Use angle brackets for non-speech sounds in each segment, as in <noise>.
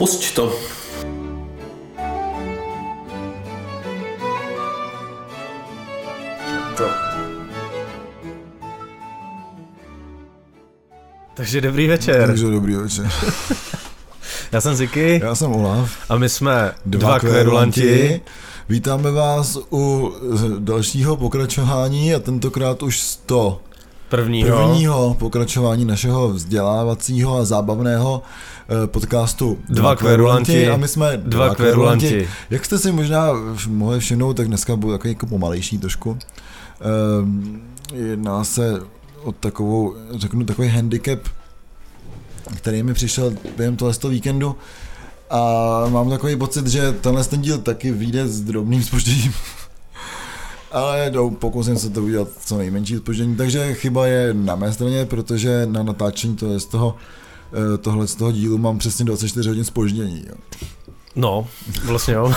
Pusť to. To. Takže dobrý večer. Takže dobrý večer. <laughs> Já jsem Ziky Já jsem Olaf. a my jsme Dva, dva kverulanti. Vítáme vás u dalšího pokračování a tentokrát už 100 Prvního. prvního pokračování našeho vzdělávacího a zábavného eh, podcastu Dva kverulanti. a my jsme Dva kverulanti. Jak jste si možná mohli všimnout, tak dneska byl takový jako pomalejší trošku. Ehm, Jedná se o takovou, řeknu, takový handicap, který mi přišel během tohle toho víkendu a mám takový pocit, že tenhle ten díl taky vyjde s drobným spožděním. Ale no, pokusím se to udělat co nejmenší spoždění, takže chyba je na mé straně, protože na natáčení to je z toho, eh, tohle z toho dílu mám přesně 24 hodin spoždění. Jo. No, vlastně jo.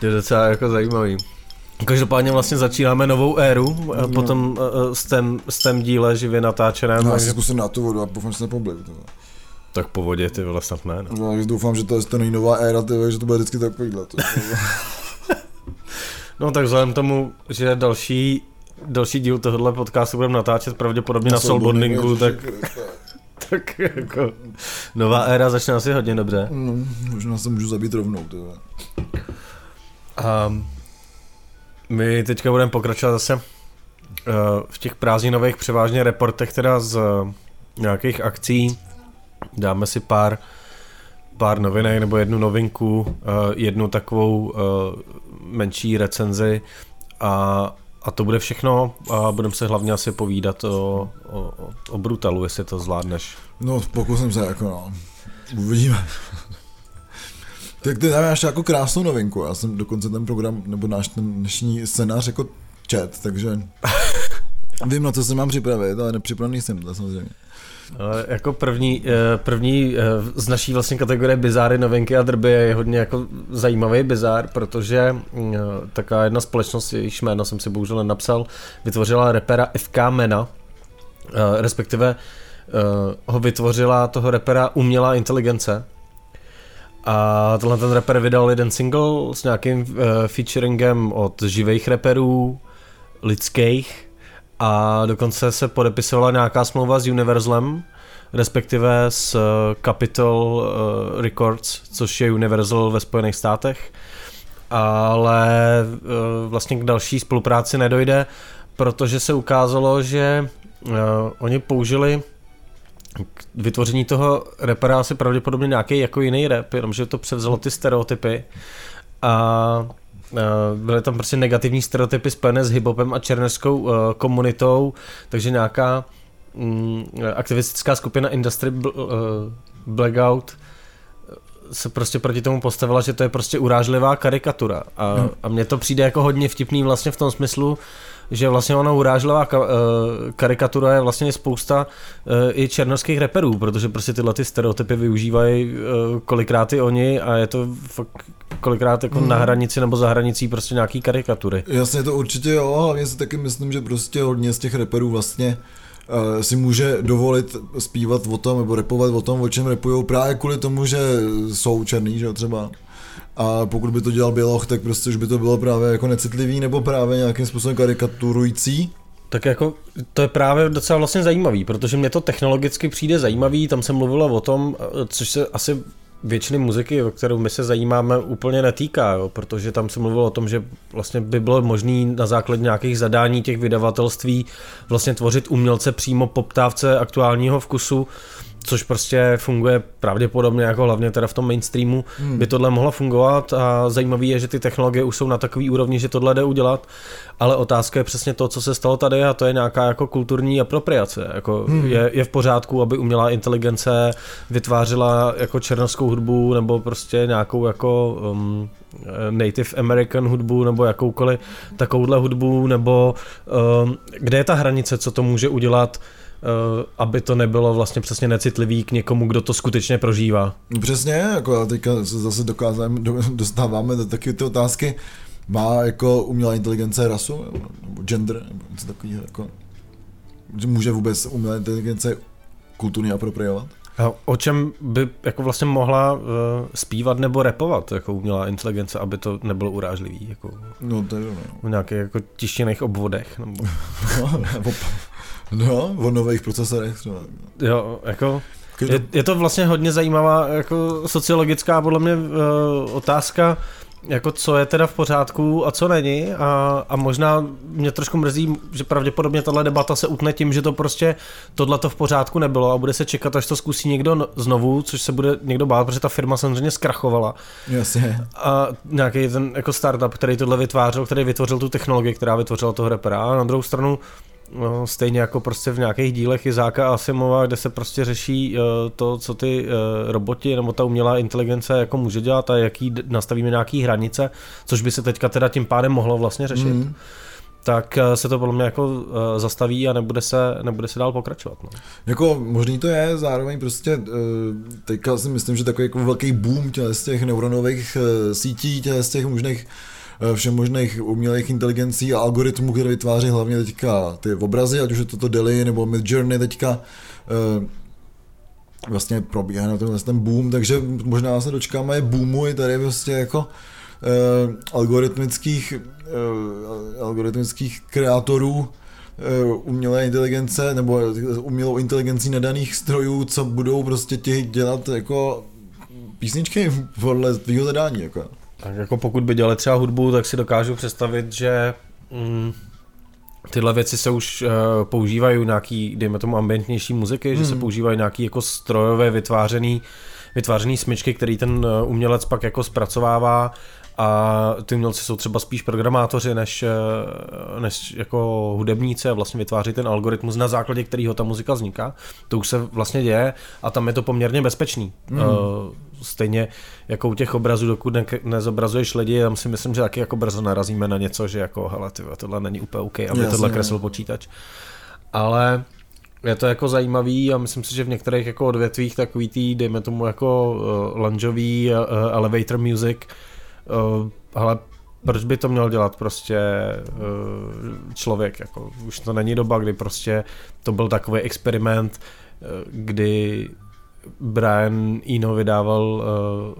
to <laughs> je docela jako zajímavý. Každopádně vlastně začínáme novou éru, a No. potom uh, s tém, s tém díle živě natáčeném, No, já si zkusím na tu vodu a doufám, že se tak po vodě ty vole snad ne. No. No, takže doufám, že to, to není nová éra, ty, že to bude vždycky takovýhle. To, <laughs> no tak vzhledem tomu, že další další díl tohohle podcastu budeme natáčet pravděpodobně na, soulboardingu, tak, <laughs> tak jako nová éra začne asi hodně dobře. No, možná se můžu zabít rovnou. Ty. vole. A my teďka budeme pokračovat zase uh, v těch prázdninových převážně reportech teda z uh, nějakých akcí. Dáme si pár pár novinek nebo jednu novinku, uh, jednu takovou menší recenzi a, a to bude všechno a budeme se hlavně asi povídat o, o, o- Brutalu, jestli to zvládneš. No, pokusím se, jako no. Uvidíme. tak ty máš jako krásnou novinku. Já jsem dokonce ten program, nebo náš ten dnešní scénář jako chat, takže <laughs> vím, na co se mám připravit, ale nepřipravený jsem to samozřejmě. Ale jako první, eh, první eh, z naší vlastně kategorie bizáry, novinky a drby je hodně jako zajímavý bizár, protože mm, eh, taková jedna společnost, jejíž jméno jsem si bohužel nenapsal, vytvořila repera FK Mena, respektive ho vytvořila toho repera umělá inteligence. A tenhle ten rapper vydal jeden single s nějakým featuringem od živých reperů, lidských, a dokonce se podepisovala nějaká smlouva s Universalem, respektive s eh, Capitol eh, Records, což je Universal ve Spojených státech, ale eh, vlastně k další spolupráci nedojde, protože se ukázalo, že oni použili k vytvoření toho repera asi pravděpodobně nějaký jako jiný rap, jenomže to převzalo ty stereotypy. A byly tam prostě negativní stereotypy spojené s hiphopem a černeskou eh, komunitou, takže nějaká mm, aktivistická skupina Industry eh, Blackout se prostě proti tomu postavila, že to je prostě urážlivá karikatura. A, Hmm. a mně to přijde jako hodně vtipný vlastně v tom smyslu, že vlastně ona urážlivá eh, karikatura je vlastně spousta eh, i černovských reperů, protože prostě tyhle ty stereotypy využívají eh, kolikrát i oni a je to fakt kolikrát jako Hmm. na hranici nebo za hranicí prostě nějaký karikatury. Jasně, to určitě jo, hlavně si taky myslím, že prostě hodně z těch reperů vlastně si může dovolit zpívat o tom, nebo repovat o tom, o čem repujou právě kvůli tomu, že jsou černý, že jo, třeba. A pokud by to dělal Běloch, tak prostě už by to bylo právě jako necitlivý, nebo právě nějakým způsobem karikaturující. Tak jako to je právě docela vlastně zajímavý, protože mě to technologicky přijde zajímavý, tam se mluvilo o tom, eh, což se asi většiny muziky, o kterou my se zajímáme, úplně netýká, jo, protože tam se mluvilo o tom, že vlastně by bylo možné na základě nějakých zadání těch vydavatelství vlastně tvořit umělce přímo poptávce aktuálního vkusu, což prostě funguje pravděpodobně jako hlavně teda v tom mainstreamu, hmm. by tohle mohlo fungovat a zajímavé je, že ty technologie už jsou na takový úrovni, že tohle jde udělat, ale otázka je přesně to, co se stalo tady a to je nějaká jako kulturní apropriace. Jako hmm. je, je, v pořádku, aby umělá inteligence vytvářela jako černovskou hudbu nebo prostě nějakou jako um, Native American hudbu nebo jakoukoliv takovouhle hudbu nebo um, kde je ta hranice, co to může udělat uh, aby to nebylo vlastně přesně necitlivý k někomu, kdo to skutečně prožívá. Přesně, jako a teďka se zase dokázám, do, dostáváme do taky ty otázky, má jako umělá inteligence rasu, nebo, gender, nebo něco takového, jako, že může vůbec umělá inteligence kulturně apropriovat? A o čem by jako vlastně mohla uh, zpívat nebo repovat jako umělá inteligence, aby to nebylo urážlivý? Jako, no to jo. No. V nějakých jako tištěných obvodech? Nebo... <laughs> no, nebo, no, o nových procesorech třeba. Jo, jako... Je, je to vlastně hodně zajímavá jako sociologická podle mě uh, otázka, jako co je teda v pořádku a co není a, a možná mě trošku mrzí, že pravděpodobně tahle debata se utne tím, že to prostě tohle to v pořádku nebylo a bude se čekat, až to zkusí někdo znovu, což se bude někdo bát, protože ta firma samozřejmě zkrachovala. Jasně. A nějaký ten jako startup, který tohle vytvářel, který vytvořil tu technologii, která vytvořila toho repera a na druhou stranu No, stejně jako prostě v nějakých dílech Izáka Asimova, kde se prostě řeší uh, to, co ty uh, roboti nebo ta umělá inteligence jako může dělat a jaký nastavíme nějaký hranice, což by se teďka teda tím pádem mohlo vlastně řešit. Mm. tak uh, se to podle mě jako zastaví a nebude se, nebude se dál pokračovat. No. Jako možný to je, zároveň prostě teďka si myslím, že takový jako velký boom z těch neuronových sítí, z těch možných Eh, všem možných umělých inteligencí a algoritmů, které vytváří hlavně teďka ty obrazy, ať už je to to Deli nebo Mid Journey teďka, eh, vlastně probíhá na tomhle ten boom, takže možná se dočkáme boomu i tady vlastně jako uh, algoritmických, algoritmických kreatorů umělé inteligence nebo umělou inteligencí nadaných strojů, co budou prostě ti dělat jako písničky <laughs> podle tvýho zadání. Jako. Tak jako pokud by dělali třeba hudbu, tak si dokážu představit, že mm, tyhle věci se už uh, používají nějaký, dejme tomu, ambientnější muziky, hmm. že se hmm. používají nějaký jako strojové vytvářený, vytvářený smyčky, který ten uh, umělec pak jako zpracovává a ty umělci jsou třeba spíš programátoři než, uh, než jako hudebníci a vlastně vytváří ten algoritmus, na základě kterého ta muzika vzniká. To už se vlastně děje a tam je to poměrně bezpečný. Uh, stejně jako u těch obrazů, dokud ne, nezobrazuješ lidi, tam si myslím, že taky jako brzo narazíme na něco, že jako hele, tyhle, tohle není úplně OK, aby Jasně, tohle kreslil počítač. Ale je to jako zajímavý a myslím si, že v některých jako odvětvích takový tý, dejme tomu jako uh, loungeový uh, elevator music, uh, ale proč by to měl dělat prostě uh, člověk, jako už to není doba, kdy prostě to byl takový experiment, uh, kdy Brian Eno vydával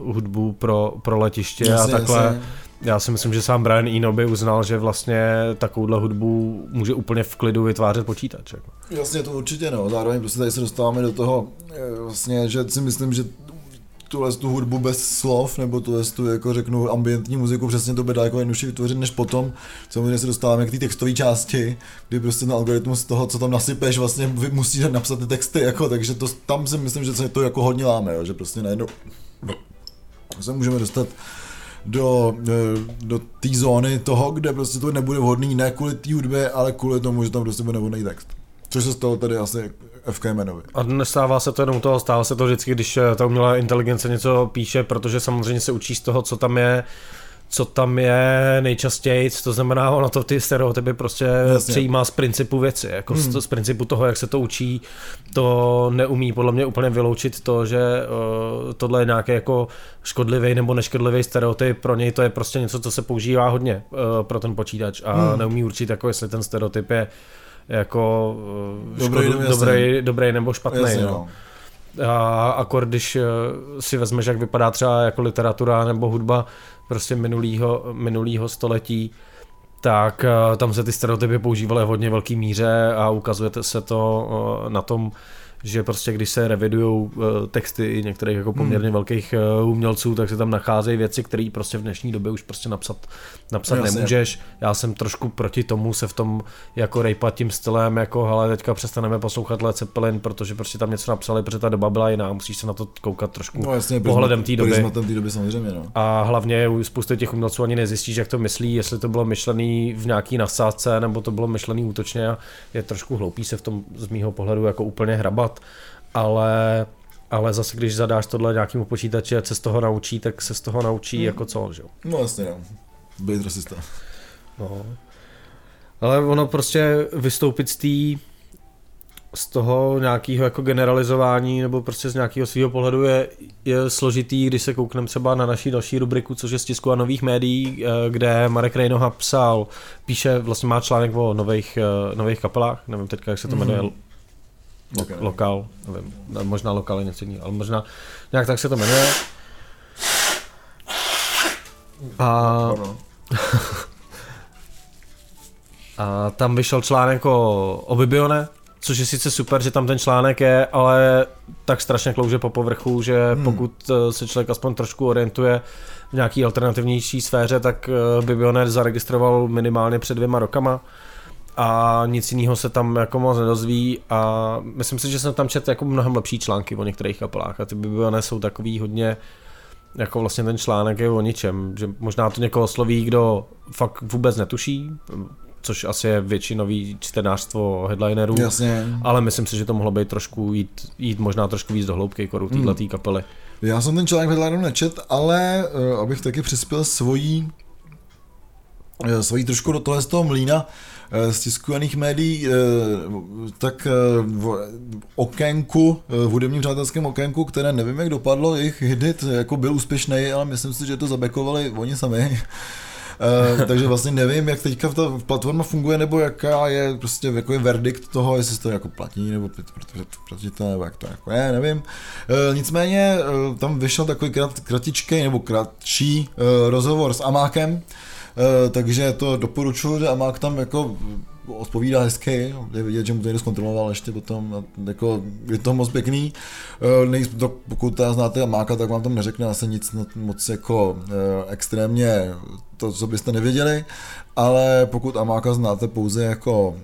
uh, hudbu pro, pro letiště jasně, a takhle. Jasně. Já si myslím, že sám Brian Eno by uznal, že vlastně takovouhle hudbu může úplně v klidu vytvářet počítač. Jako. Jasně, to určitě no. Zároveň prostě tady se dostáváme do toho, eh, vlastně, že si myslím, že tuhle tu hudbu bez slov, nebo tuhle tu, jako řeknu, ambientní muziku, přesně to by daleko jednodušší vytvořit než potom. Samozřejmě se dostáváme k té textové části, kdy prostě na algoritmus toho, co tam nasypeš, vlastně musíš napsat ty texty, jako, takže to, tam si myslím, že se to jako hodně láme, jo, že prostě najednou se můžeme dostat do, eh, do té zóny toho, kde prostě to nebude vhodný ne kvůli té hudbě, ale kvůli tomu, že tam prostě bude vhodný text. Což se stalo tady asi FK Manovi. A nestává se to jenom toho, stává se to vždycky, když eh, ta umělá inteligence něco píše, protože samozřejmě se učí z toho, co tam je, co tam je nejčastěji, to znamená, ono to ty stereotypy prostě Jasně. přijímá z principu věci, jako hmm. z, z principu toho, jak se to učí, to neumí podle mě úplně vyloučit to, že uh, tohle je nějaký jako škodlivý nebo neškodlivý stereotyp, pro něj to je prostě něco, co se používá hodně uh, pro ten počítač a hmm. neumí určit, jako jestli ten stereotyp je jako eh, dobrý, škodu, dobrý, dobrý nebo špatný. Jasně, no. no. A akor, když eh, si vezmeš, jak vypadá třeba jako literatura nebo hudba prostě minulýho, minulýho století, tak eh, tam se ty stereotypy používaly v hodně velký míře a ukazuje se to na tom, že prostě když se revidují uh, texty některých jako poměrně hmm. velkých uh, umělců, tak se tam nacházejí věci, které prostě v dnešní době už prostě napsat, napsat Jasně. nemůžeš. Já jsem trošku proti tomu se v tom jako rejpat tím stylem, jako hele, teďka přestaneme poslouchat Led Zeppelin, protože prostě tam něco napsali, protože ta doba byla jiná, musíš se na to koukat trošku no, jasně, pohledem té doby. té doby samozřejmě, no. A hlavně u spousty těch umělců ani nezjistíš, jak to myslí, jestli to bylo myšlený v nějaký nasázce, nebo to bylo myšlený útočně a je trošku hloupý se v tom z mýho pohledu jako úplně hrabat ale ale zase, když zadáš tohle nějakému počítači a se z toho naučí, tak se z toho naučí hmm. jako co, že jo? No jasně, no. Být rasista. No. Ale ono prostě vystoupit z té z toho nějakého jako generalizování nebo prostě z nějakého svého pohledu je, je složitý, když se koukneme třeba na naší další rubriku, což je z tisku a nových médií, eh, kde Marek Rejnoha psal, píše, vlastně má článek o nových, eh, nových kapelách, nevím teďka, jak se to jmenuje, mm-hmm Okay. lokál, nevím, ne, možná lokál je něco jiného, ale možná nějak tak se to jmenuje. A, Ano. <laughs> a tam vyšel článek o, o Bibione, což je sice super, že tam ten článek je, ale tak strašně klouže po povrchu, že Hmm. pokud eh, se člověk aspoň trošku orientuje v nějaký alternativnější sféře, tak eh, Bibionet zaregistroval minimálně před dvěma rokama a nic jiného se tam jako moc nedozví a myslím si, že jsem tam četl jako mnohem lepší články o některých kapelách a ty Bibione jsou takový hodně jako vlastně ten článek je o ničem, že možná to někoho osloví, kdo fakt vůbec netuší, což asi je většinový čtenářstvo headlinerů, Jasně. ale myslím si, že to mohlo být trošku jít, jít možná trošku víc do hloubky koru Hmm. této kapely. Já jsem ten článek vedle nečet, ale uh, abych taky přispěl svojí, uh, svojí trošku do tohle z toho mlína z tiskovaných médií, uh, tak uh, v okénku, v hudebním přátelském okénku, které nevím, jak dopadlo, jejich hit jako byl úspěšný, ale myslím si, že to zabekovali oni sami. Takže vlastně nevím, jak teďka ta platforma funguje, nebo jaká je prostě jako je verdikt toho, jestli se to jako platí, nebo proti to, nebo jak to jako je, nevím. Nicméně tam vyšel takový krat, kratičký nebo kratší rozhovor s Amákem, takže to doporučuji, že Amák tam jako odpovídá hezky, je vidět, že mu to někdo zkontroloval ještě potom, a jako je to moc pěkný. Uh, nej, to, pokud teda znáte Amáka, tak vám tam neřekne asi nic moc jako uh, extrémně to, co byste nevěděli, ale pokud Amáka znáte pouze jako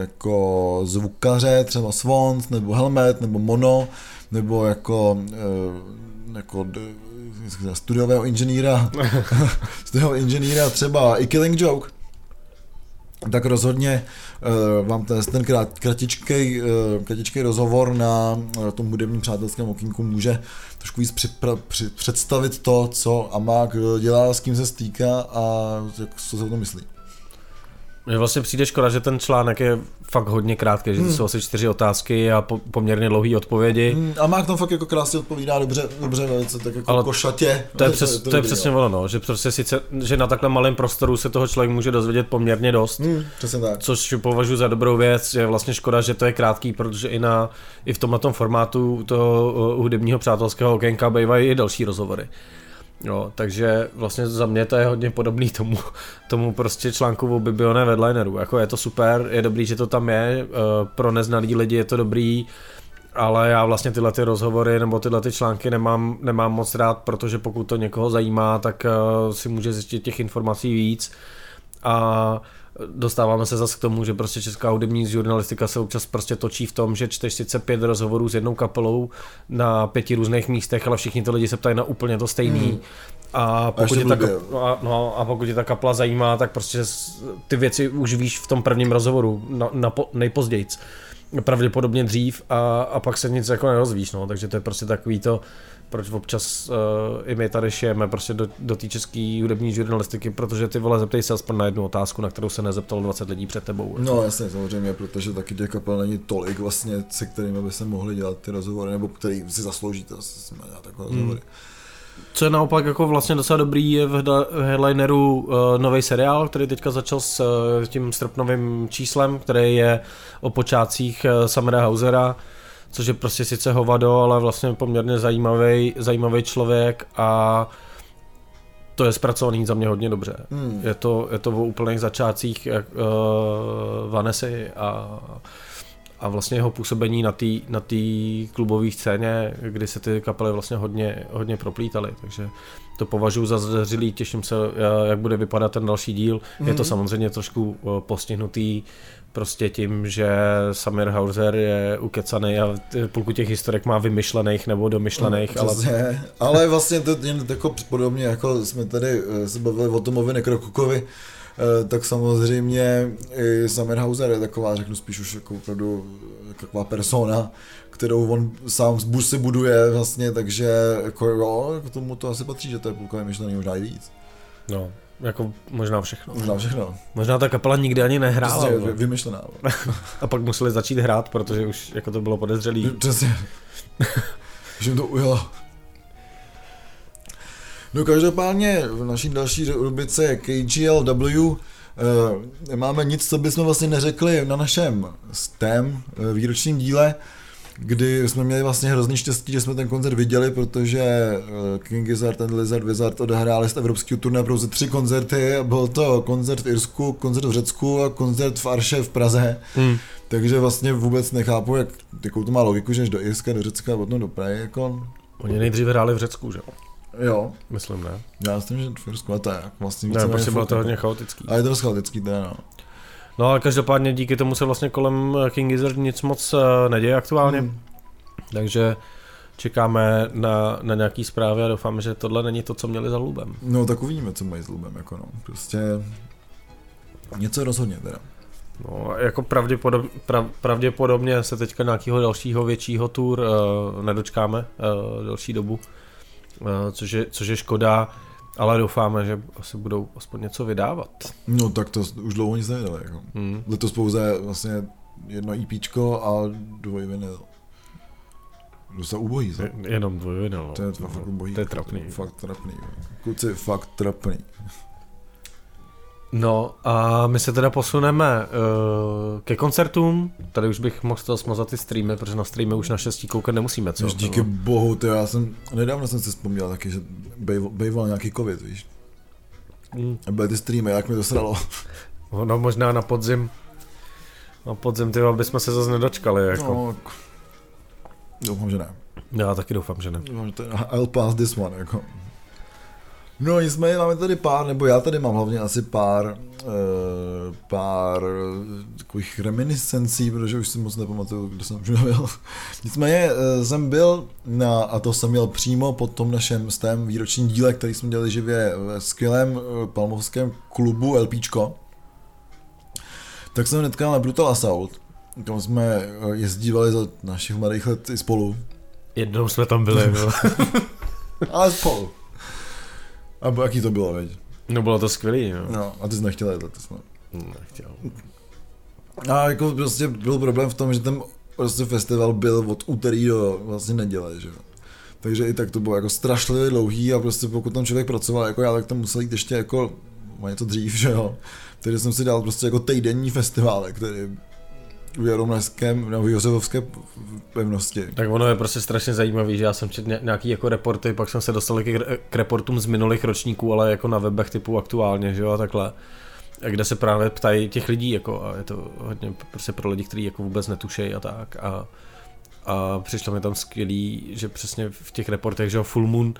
jako zvukaře, třeba Swans, nebo Helmet, nebo Mono, nebo jako, jako studiového inženýra, <laughs> studiového inženýra třeba i Killing Joke, tak rozhodně uh, vám ten, ten krát, kratičkej, uh, kratičkej rozhovor na uh, tom hudebním přátelském okýnku může trošku víc připra, při, představit to, co Amák dělá, s kým se stýká a jak, co se o tom myslí. Mně vlastně přijde škoda, že ten článek je fakt hodně krátký, že to Hmm. jsou asi čtyři otázky a po, poměrně dlouhé odpovědi. Mm, a Mark tam fakt jako krásně odpovídá, dobře, dobře velice, tak jako Ale košatě. To je, přes, to, je přesně ono, no, že prostě sice, že na takhle malém prostoru se toho člověk může dozvědět poměrně dost, Mm, přesně tak. což považuji za dobrou věc, je vlastně škoda, že to je krátký, protože i, na, i v tomhle formátu toho uh, hudebního přátelského okénka bývají i další rozhovory. Jo, takže vlastně za mě to je hodně podobný tomu, <laughs> tomu prostě článku o Bibione Vedlineru. Jako je to super, je dobrý, že to tam je, uh, pro neznalý lidi je to dobrý, ale já vlastně tyhle ty rozhovory nebo tyhle ty články nemám, nemám moc rád, protože pokud to někoho zajímá, tak uh, si může zjistit těch informací víc a dostáváme se zase k tomu, že prostě česká hudební žurnalistika se občas prostě točí v tom, že čteš sice pět rozhovorů s jednou kapelou na pěti různých místech, ale všichni ty lidi se ptají na úplně to stejný. Hmm. A pokud, je ta, no a, no, a pokud je ta kapela zajímá, tak prostě ty věci už víš v tom prvním rozhovoru, na, na po, nejpozdějc. Pravděpodobně dřív a, a pak se nic jako nerozvíš, no, takže to je prostě takový to, proč občas uh, i my tady šijeme prostě do, do té české hudební žurnalistiky, protože ty vole zeptej se aspoň na jednu otázku, na kterou se nezeptalo 20 lidí před tebou. No jasně, samozřejmě, protože taky těch kapel není tolik vlastně, se kterými by se mohli dělat ty rozhovory, nebo který si zaslouží to, si dělat takové Hmm. rozhovory. Co je naopak jako vlastně docela dobrý, je v headlineru uh, nový seriál, který teďka začal s uh, tím srpnovým číslem, který je o počátcích uh, Samera Hausera, což je prostě sice hovado, ale vlastně poměrně zajímavý, zajímavý člověk a to je zpracovaný za mě hodně dobře. Hmm. Je to, je to o úplných začátcích jak, uh, Vanessy a, a vlastně jeho působení na té na tý klubové scéně, kdy se ty kapely vlastně hodně, hodně proplítaly, takže to považuji za zřilý, těším se, eh, jak bude vypadat ten další díl. Mm-hmm. Je to samozřejmě trošku eh, postihnutý prostě tím, že Samir Hauser je ukecaný a půlku těch historek má vymyšlených nebo domyšlených, ale Přesně, ale vlastně to je jako podobně, jako jsme tady eh, se bavili o Tomovi Nekrokukovi, eh, tak samozřejmě i Samir Hauser je taková, řeknu spíš už jako opravdu eh, taková persona, kterou on sám z busy buduje vlastně, takže jako jo, k tomu to asi patří, že to je půlka vymyšlený možná i víc. no, jako možná všechno. Možná všechno. Možná ta kapela nikdy ani nehrála. Prostě vole. vy- vymyšlená. <laughs> A pak museli začít hrát, protože už jako to bylo podezřelý. Přesně. <laughs> že jim to ujelo. No každopádně v naší další rubrice KGLW Uh, nemáme nic, co bychom vlastně neřekli na našem STEM uh, výročním díle, kdy jsme měli vlastně hrozný štěstí, že jsme ten koncert viděli, protože uh, King Gizzard a Lizard Wizard odehráli z evropského turné pouze tři koncerty. Byl to koncert v Irsku, koncert v Řecku a koncert v Arše v Praze. Hmm. Takže vlastně vůbec nechápu, jak, jakou to má logiku, že do Irska, do Řecka a potom do Prahy. Jako... Oni nejdřív hráli v Řecku, že jo? Jo. Myslím, ne? Já myslím, že v Irsku, a to je vlastně Ne, prostě bylo to hodně chaotický. A je to chaotický, teda no. No ale každopádně díky tomu se vlastně kolem King Gizzard nic moc eh, neděje aktuálně. Hmm. Takže čekáme na, na nějaký zprávy a doufáme, že tohle není to, co měli za lubem. No tak uvidíme, co mají s lubem, jako no. Prostě něco rozhodně teda. No, jako pravděpodob, prav, pravděpodobně se teďka nějakého dalšího většího tour uh, nedočkáme uh, další dobu, uh, což, je, což je škoda, ale doufáme, že asi budou aspoň něco vydávat. No tak to už dlouho nic nevydali. Jako. Hmm. Letos pouze vlastně jedno EPčko a dvoj vinyl. se ubojí. Je, jenom dvoj vinyl. No. To je, to, fakt ubojí. To je trapný. Fakt trapný. Kluci, fakt trapný. No a my se teda posuneme uh, ke koncertům. Tady už bych mohl to smazat ty streamy, protože na streamy už na šestí koukat nemusíme, co? Jež díky no. bohu, to já jsem, nedávno jsem si vzpomněl taky, že bejval nějaký covid, víš. Mm. A byly ty streamy, jak mi to sralo. No možná na podzim, na podzim, ty bychom se zase nedočkali, jako. No, doufám, že ne. Já taky doufám, že ne. Doufám, že to, I'll pass this one, jako. No nicméně máme tady pár, nebo já tady mám hlavně asi pár, uh, pár takových reminiscencí, protože už si moc nepamatuju, kde jsem už nebyl. <laughs> Nicméně uh, jsem byl na, a to jsem měl přímo po tom našem stém výročním díle, který jsme dělali živě ve skvělém uh, palmovském klubu LPčko, tak jsem netkal na Brutal Assault, kam jsme jezdívali za našich mladých let i spolu. Jednou jsme tam byli, no. <laughs> Ale spolu. A jaký to bylo, veď? No bylo to skvělý, jo. No, a ty jsi nechtěl jet letos, no. Nechtěl. A jako prostě byl problém v tom, že ten prostě festival byl od úterý do vlastně neděle, že jo. Takže i tak to bylo jako strašlivě dlouhý a prostě pokud tam člověk pracoval jako já, tak tam musel jít ještě jako něco dřív, že jo. Takže jsem si dal prostě jako týdenní festival, který v Jaromleském nebo Josefovské pevnosti. Tak ono je prostě strašně zajímavý, že já jsem četl nějaký jako reporty, pak jsem se dostal k, k reportům z minulých ročníků, ale jako na webech typu aktuálně, že jo, a takhle kde se právě ptají těch lidí, jako, a je to hodně prostě pro lidi, kteří jako vůbec netušejí a tak. A, a přišlo mi tam skvělý, že přesně v těch reportech, že jo, Full Moon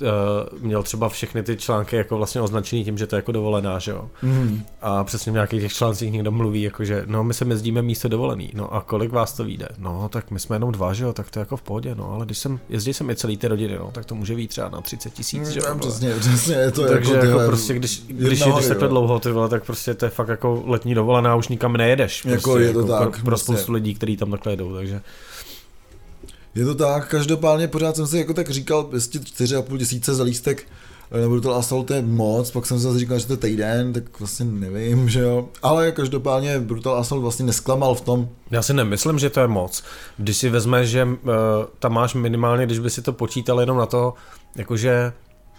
uh, měl třeba všechny ty články jako vlastně označený tím, že to je jako dovolená, že jo. Mm. A přesně v nějakých těch článcích někdo mluví, jako že no my se jezdíme místo dovolený, no a kolik vás to vyjde? No tak my jsme jenom dva, že jo, tak to je jako v pohodě, no ale když jsem, jezdí jsem i celý ty rodiny, no, tak to může být třeba na 30 tisíc, že jo. Mm, přesně, přesně, je to Takže jako, jako prostě, když, když jedeš takhle dlouho, ty vole, tak prostě to je fakt jako letní dovolená, už nikam nejedeš. Prostě, jako je to jako tak. Pro, pro spoustu prostě. lidí, kteří tam takhle jedou, takže je to tak, každopádně pořád jsem si jako tak říkal, jestli 4,5 tisíce za lístek eh, nebo to Assault je moc, pak jsem zase říkal, že to je týden, tak vlastně nevím, že jo. Ale každopádně Brutal Assault vlastně nesklamal v tom. Já si nemyslím, že to je moc. Když si vezme, že uh, tam máš minimálně, když by si to počítal jenom na to, jakože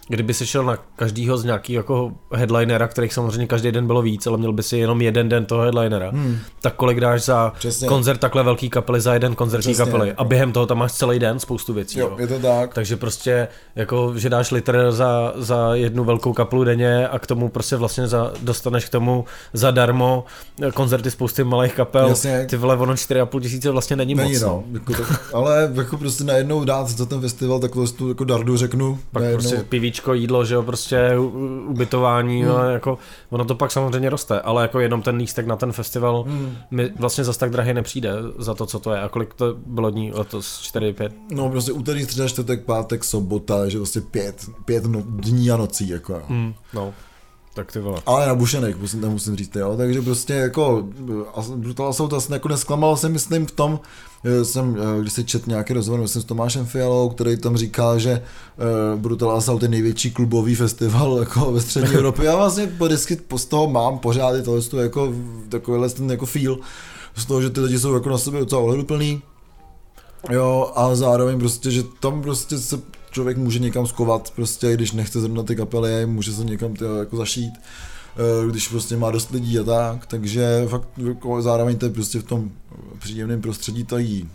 kdyby si šel na každýho z nějakého jako headlinera, kterých samozřejmě každý den bylo víc, ale měl by si jenom jeden den toho headlinera, hmm. tak kolik dáš za Přesně. koncert takhle velký kapely, za jeden koncertní Přesně. kapely a během toho tam máš celý den spoustu věcí. Jo, jo. je to tak. Takže prostě jako, že dáš litr za, za jednu velkou kapelu denně a k tomu prostě vlastně za, dostaneš k tomu zadarmo koncerty spousty malých kapel. Jasně. Ty vole, ono 4,5 tisíce vlastně není, není moc. No. no. Jako to, ale jako prostě najednou dát za ten festival takovou tu jako dardu řeknu. Pak najednou... prostě jíčko, jídlo, že jo, prostě ubytování, hmm. no, jako, ono to pak samozřejmě roste, ale jako jenom ten lístek na ten festival hmm. mi vlastně zas tak drahý nepřijde za to, co to je. A kolik to bylo dní letos? 4, 5? No prostě úterý, středa, čtvrtek, pátek, sobota, že prostě pět, pět no, dní a nocí, jako. Hmm, no. Tak ty vole. Ale nabušenek, musím, tam musím říct, jo. Takže prostě jako Brutal Assault asi jako nesklamal se myslím v tom, jsem, eh, když se čet nějaký rozhovor, myslím s Tomášem Fialou, který tam říkal, že uh, Brutal Assault je největší klubový festival <laughs> jako ve střední <laughs> Evropě. Já vlastně vždycky z toho mám pořád i tohle jako, takovýhle ten jako feel, z toho, že ty lidi jsou jako na sebe docela ohleduplný, Jo, a zároveň prostě, že tam prostě se člověk může někam skovat, prostě když nechce zrovna ty kapely, může se někam tyjo, jako zašít eh, když prostě má dost lidí a tak, takže fakt jako zároveň to je prostě v tom příjemném prostředí tají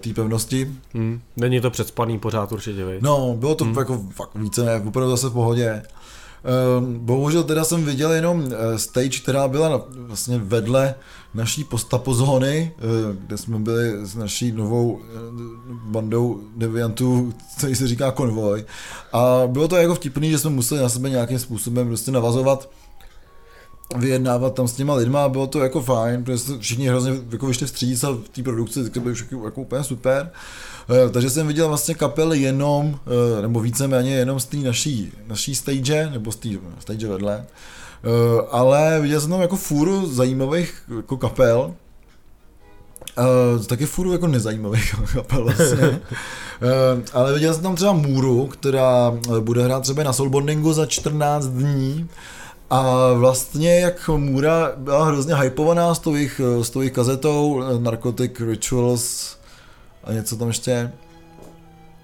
té pevnosti. Hmm. Není to předspaný pořád určitě, vej? No, bylo to hmm. jako fakt více ne, opravdu zase v pohodě. Ehm, bohužel teda jsem viděl jenom eh, stage, která byla vlastně vedle naší postapozóny, eh, kde jsme byli s naší novou eh, bandou deviantů, který se říká konvoj. A bylo to jako vtipný, že jsme museli na sebe nějakým způsobem prostě navazovat vyjednávat tam s těma lidma, bylo to jako fajn, protože všichni hrozně jako vyšli vstříc v té produkci, to bylo všechno jako úplně super. Eh, takže jsem viděl vlastně kapely jenom, nebo víceméně jenom z té naší, naší stage, nebo z té stage vedle. Eh, ale viděl jsem tam jako fůru zajímavých jako kapel, Uh, taky furt jako nezajímavých <laughs> kapel vlastně. uh, ale viděl jsem tam třeba Můru, která bude hrát třeba na Soulbondingu za 14 dní. A vlastně jak Můra byla hrozně hypovaná s tou jejich, s tou jejich kazetou Narcotic Rituals a něco tam ještě.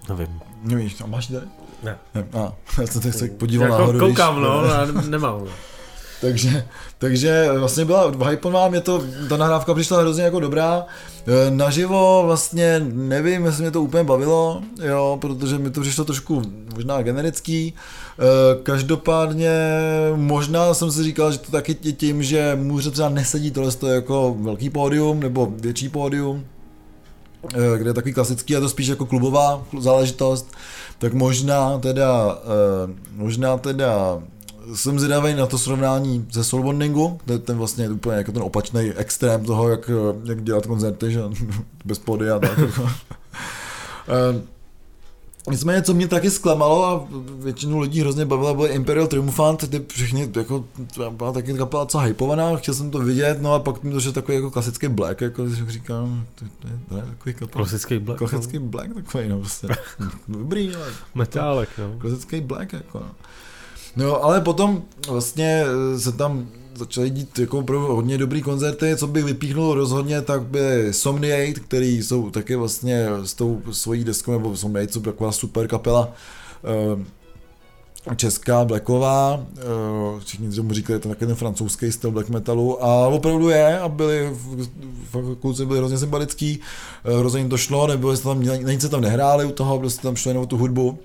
Nevím. Nevíš, a máš tady? Ne. ne. A, <laughs> já jsem se tak podíval jako nahoru. Koukám, když, no, ale nemám. <laughs> Takže, takže vlastně byla hypovaná, mě to, ta nahrávka přišla hrozně jako dobrá. E, naživo vlastně nevím, jestli mě to úplně bavilo, jo, protože mi to přišlo trošku možná generický. E, každopádně možná jsem si říkal, že to taky tím, že může třeba nesedí tohle jako velký pódium nebo větší pódium, Eh, kde je takový klasický a to spíš jako klubová záležitost, tak možná teda, možná teda jsem zvědavý na to srovnání ze soulbondingu, to je ten vlastně úplně jako ten opačný extrém toho, jak, jak dělat koncerty, že <laughs> bez pody a tak. <laughs> Eh, Nicméně, co mě taky zklamalo a většinu lidí hrozně bavila, byl Imperial Triumphant, ty všichni, jako, byla taky kapela co hypovaná, chtěl jsem to vidět, no a pak mi došel takový jako klasický black, jako když říkám, to, to, to je takový kapel. Klasický black. Klasický no. black takový, no prostě. <laughs> Dobrý, ale. Metálek, no. Klasický black, jako no. No, ale potom vlastně se tam začaly dít jako hodně dobrý koncerty, co bych vypíchnul rozhodně, tak by Somniate, který jsou taky vlastně s tou svojí deskou, nebo Somniate jsou taková super kapela, eh, česká, blacková, eh, všichni tomu říkali, to je ten francouzský styl black metalu. A opravdu je a byli, kluci byli hrozně sympatický, eh, hrozně jim to šlo, nebylo tam, na nic se tam nehráli u toho, prostě tam šlo jenom tu hudbu.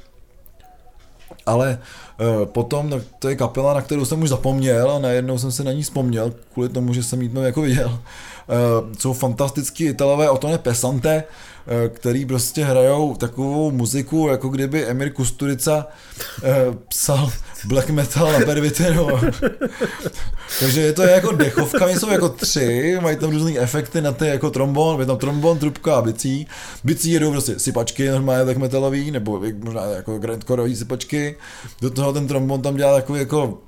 Ale uh, potom no, to je kapela, na kterou jsem už zapomněl a najednou jsem se na ní vzpomněl, kvůli tomu, že jsem jí jako viděl. Uh, jsou fantastický italové Otone Pesante, který prostě hrajou takovou muziku, jako kdyby Emir Kusturica uh, psal black metal na pervitinu. <laughs> Takže je to jako dechovka, jsou jako tři, mají tam různé efekty na ty jako trombon, je tam trombon, trubka a bicí. Bicí jedou prostě sypačky normálně black metalový, nebo možná jako grandcoreový sypačky. Do toho ten trombon tam dělá takový jako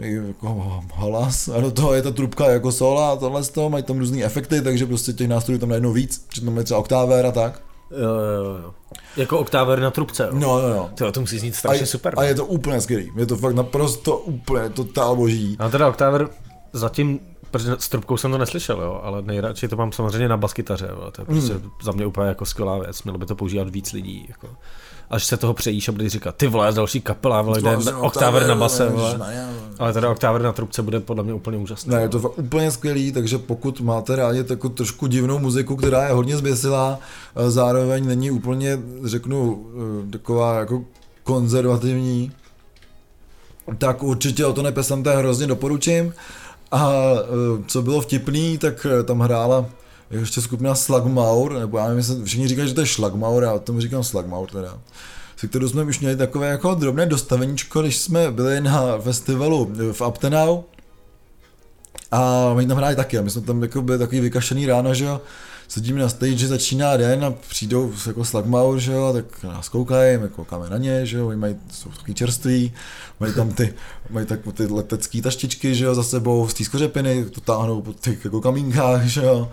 jako halas a do toho je ta trubka jako sola a tohle z toho, mají tam různé efekty, takže prostě těch nástrojů tam najednou víc, tam je třeba oktáver a tak. Jo, jo, jo. Jako oktáver na trubce. Jo. No, jo, jo. Tyjo, to musí znít strašně a je, super. A je to úplně skvělý. Je to fakt naprosto úplně totál boží. A teda oktáver zatím protože s trubkou jsem to neslyšel, jo, ale nejradši to mám samozřejmě na baskytaře, jo, to je prostě mm. za mě úplně jako skvělá věc, mělo by to používat víc lidí, jako. Až se toho přejíš a budeš říkat, ty vole, další kapela, vole, jde oktáver na base, vole. Ale teda oktáver na trubce bude podle mě úplně úžasný. Ne, je to fakt úplně skvělý, takže pokud máte rádi takovou trošku divnou muziku, která je hodně zběsilá, zároveň není úplně, řeknu, eh, taková jako konzervativní, tak určitě o to nepesanté hrozně doporučím. A e, co bylo vtipný, tak tam hrála ještě skupina Slagmaur, nebo já nevím, všichni říkají, že to je Slagmaur, já tomu říkám Slagmaur teda se kterou jsme už měli takové jako drobné dostaveníčko, když jsme byli na festivalu v Aptenau a oni tam hráli taky a my jsme tam jako byli takový vykašený ráno, že jo, sedíme na stage, začíná den a přijdou jako Slagmaur, že jo, tak nás koukají, my koukáme na ně, že jo, oni mají, jsou takový čerství, mají tam ty, mají tak ty letecký taštičky, že jo, za sebou z té to táhnou po těch jako kamínkách, že jo,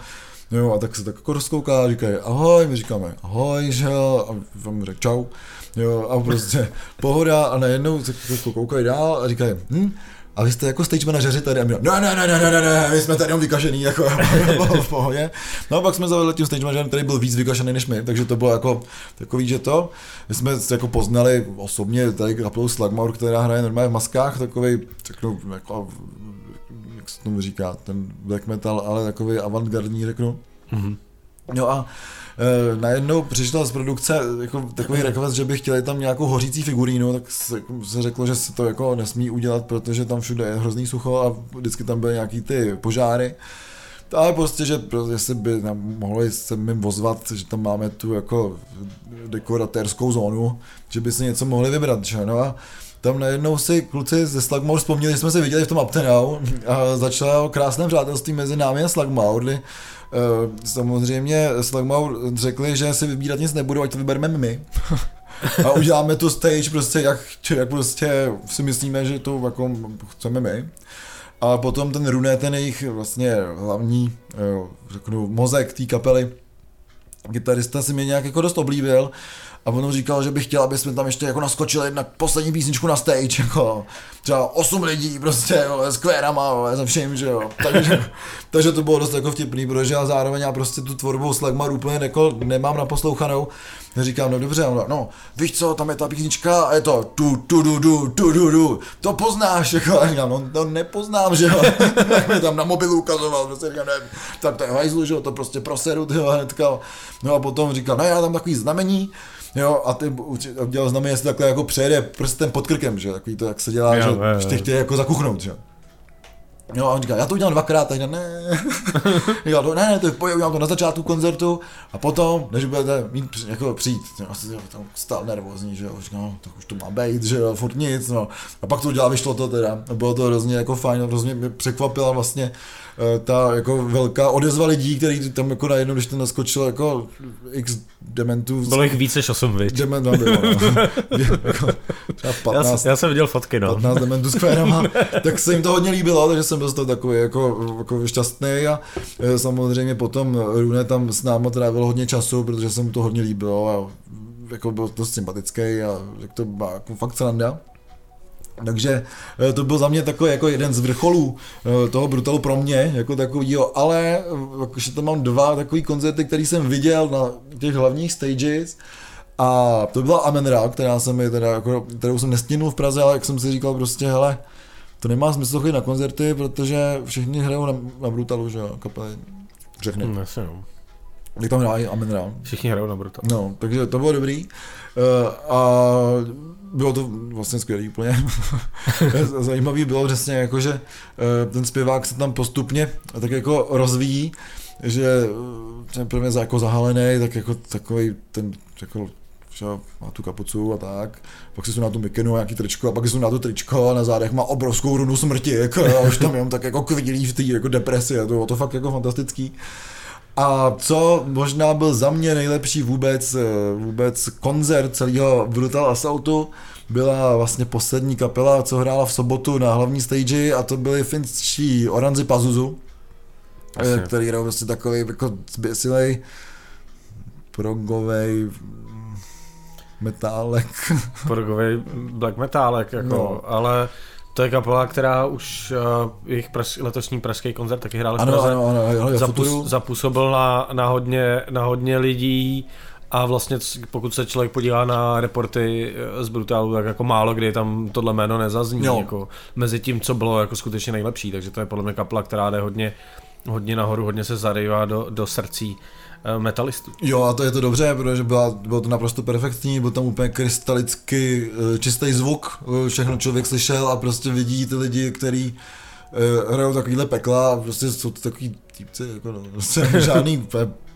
No jo, a tak se tak jako rozkouká říkají ahoj, my říkáme ahoj, že jo, a vám řekl čau. Jo, a prostě pohoda a najednou se jako koukají dál a říkají, hm, a vy jste jako stage manažeři tady a my, ne, ne, ne, ne, ne, ne, ne, my jsme tady jenom vykašený, jako <laughs> v pohodě. No a pak jsme zavedli tím stage manažerem, který byl víc vykašený než my, takže to bylo jako takový, že to, my jsme se jako poznali osobně tady kapelu Slagmaur, která hraje normálně v maskách, takový, řeknu, jako, jak se tomu říká, ten black metal, ale takový avantgardní, řeknu. Mm-hmm. No a e, najednou přišla z produkce jako takový request, že by chtěli tam nějakou hořící figurínu, tak se, se řeklo, že se to jako nesmí udělat, protože tam všude je hrozný sucho a vždycky tam byly nějaký ty požáry. Ale prostě, že jestli by nám mohli se mi vozvat, že tam máme tu jako dekoratérskou zónu, že by si něco mohli vybrat, že no a tam najednou si kluci ze Slagmaur vzpomněli, že jsme se viděli v tom Uptenau a začalo krásné přátelství mezi námi a Slagmaur, Uh, samozřejmě Slagmaur řekli, že si vybírat nic nebudou, ať to vybereme my. a uděláme tu stage prostě, jak, jak prostě si myslíme, že to jako chceme my. A potom ten Rune, ten jejich vlastně hlavní, eh, řeknu, mozek té kapely, kytarista si mě nějak jako dost oblíbil a on říkal, že by chtěl, aby jsme tam ještě jako naskočili na poslední písničku na stage, jako. Třeba 8 lidí prostě, jo, s kvérama, jo, se vším, že jo. Takže, <laughs> takže to bylo dost jako vtipný, protože já zároveň já prostě tu tvorbu Slagmar úplně jako nemám naposlouchanou. Říkám, no dobře, no, no, víš co, tam je ta písnička a je to tu, tu, du, du, tu, du, du, to poznáš, jako, a říkám, no, to nepoznám, že jo, <laughs> tak mi tam na mobilu ukazoval, prostě říkám, ne, tak to je hajzlu, že jo, to prostě proseru, ty jo, hnedka, no a potom říkal, no já tam takový znamení, Jo, a ty udělal znamená, jestli takhle jako přejede prstem pod krkem, že takový to, jak se dělá, jo, že, jo, že chtějí jako zakuchnout, že Jo, a on říká, já to udělám dvakrát, tak ne. <laughs> Říkal, to, ne, ne, to pojď, udělám to na začátku koncertu a potom, než budete mít jako přijít, jo, asi tam stál nervózní, že jo, říkal, no, tak už to má být, že jo, furt nic, no. A pak to udělal, vyšlo to teda, bylo to hrozně jako fajn, hrozně mě překvapila vlastně ta jako velká odezva lidí, který tam jako najednou, když to naskočil jako x dementů. Bylo jich víc než 8, viď? Dement, no, bylo, no. <laughs> jako, 15, já, já, jsem viděl fotky, no. 15 dementů s kvérama, tak se jim to hodně líbilo, takže jsem byl z toho takový jako, jako šťastný a eh, samozřejmě potom Rune tam s náma trávil hodně času, protože se mu to hodně líbilo a jako byl dost sympatický a jak to byla jako fakt sranda. Takže eh, to byl za mě takový jako jeden z vrcholů eh, toho brutalu pro mě, jako takovýho, ale eh, jakože tam mám dva takový koncerty, který jsem viděl na těch hlavních stages a to byla Amenra, která jsem mi teda, jako, kterou jsem nestihnul v Praze, ale jak jsem si říkal prostě, hele, to nemá smysl chodit na koncerty, protože všichni hrajou na, na Brutalu, že jo, kapely, všechny. Hmm, jasně, no. Jak tam hrají Amenra. Všichni hrajou na Brutalu. No, takže to bylo dobrý. Uh, a bylo to vlastně skvělý úplně. <laughs> Zajímavý bylo přesně jako, že eh, ten zpěvák se tam postupně tak jako rozvíjí, že ten prvně jako zahalený, tak jako takový ten jako že má tu kapucu a tak, pak si jsou na tu mikinu nějaký tričko a pak jsou na tu tričko a na zádech má obrovskou runu smrti, jako, a už tam jenom tak jako kvílí v té jako depresi, a to bylo to fakt jako fantastický. A co možná byl za mě nejlepší vůbec, eh, vůbec koncert celého Brutal Assaultu, byla vlastně poslední kapela, co hrála v sobotu na hlavní stage a to byli finští Oranzi Pazuzu, Asi. Eh, který hrál vlastně takový jako zběsilej progovej metálek. <laughs> Progovej black metálek, jako, no. ale to je kapela, která už uh, jejich pras, letošní pražský koncert taky hrál ano, Ano, ano, ano, Zapus, zapůsobil na, na, hodně, na hodně lidí a vlastně pokud se člověk podívá na reporty eh, z Brutalu, tak jako málo kdy tam tohle jméno nezazní, jo. jako mezi tím, co bylo jako skutečně nejlepší, takže to je podle mě kapela, která jde hodně, hodně nahoru, hodně se zarývá do, do srdcí metalistů. Jo, a to je to dobře, protože byla, bylo to naprosto perfektní, byl tam úplně krystalicky eh, čistý zvuk, eh, všechno člověk slyšel a prostě vidí ty lidi, kteří uh, hrajou takovýhle pekla a prostě jsou to takový týpci, jako no, prostě <laughs> žádný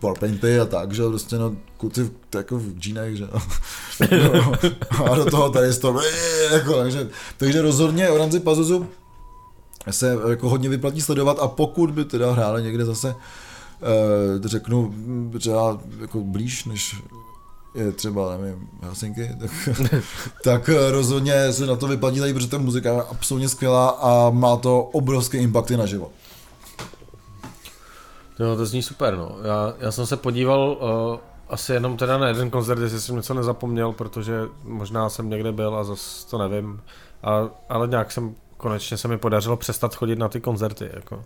warpainty a tak, že prostě no, kluci jako v džínech, že no. <laughs> a do toho tady to, jako, takže, takže rozhodně Oranzi Pazuzu se jako hodně vyplatí sledovat a pokud by teda hráli někde zase uh, řeknu třeba jako blíž než je třeba, nevím, Helsinky, tak, <laughs> tak rozhodně se na to vyplatí tady, protože ta muzika je absolutně skvělá a má to obrovské impakty na život. No, to zní super, no. Já, já jsem se podíval uh, asi jenom teda na jeden koncert, jestli jsem něco nezapomněl, protože možná jsem někde byl a zase to nevím. A, ale nějak jsem konečně se mi podařilo přestat chodit na ty koncerty, jako.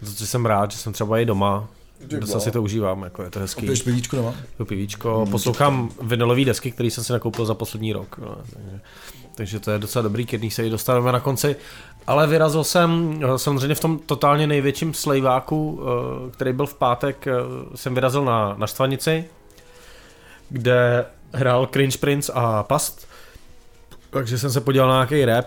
Za co jsem rád, že jsem třeba i doma, Docela si to užívám, jako je to hezký. Piješ pivíčko doma? To pivíčko, poslouchám vinylové desky, které jsem si nakoupil za poslední rok. No, takže, takže to je docela dobrý, když se jí dostaneme na konci. Ale vyrazil jsem eh, samozřejmě v tom totálně největším slejváku, eh, který byl v pátek, eh, jsem vyrazil na, na Štvanici, kde hrál Cringe Prince a Past. Takže jsem se podíval na nějaký rap.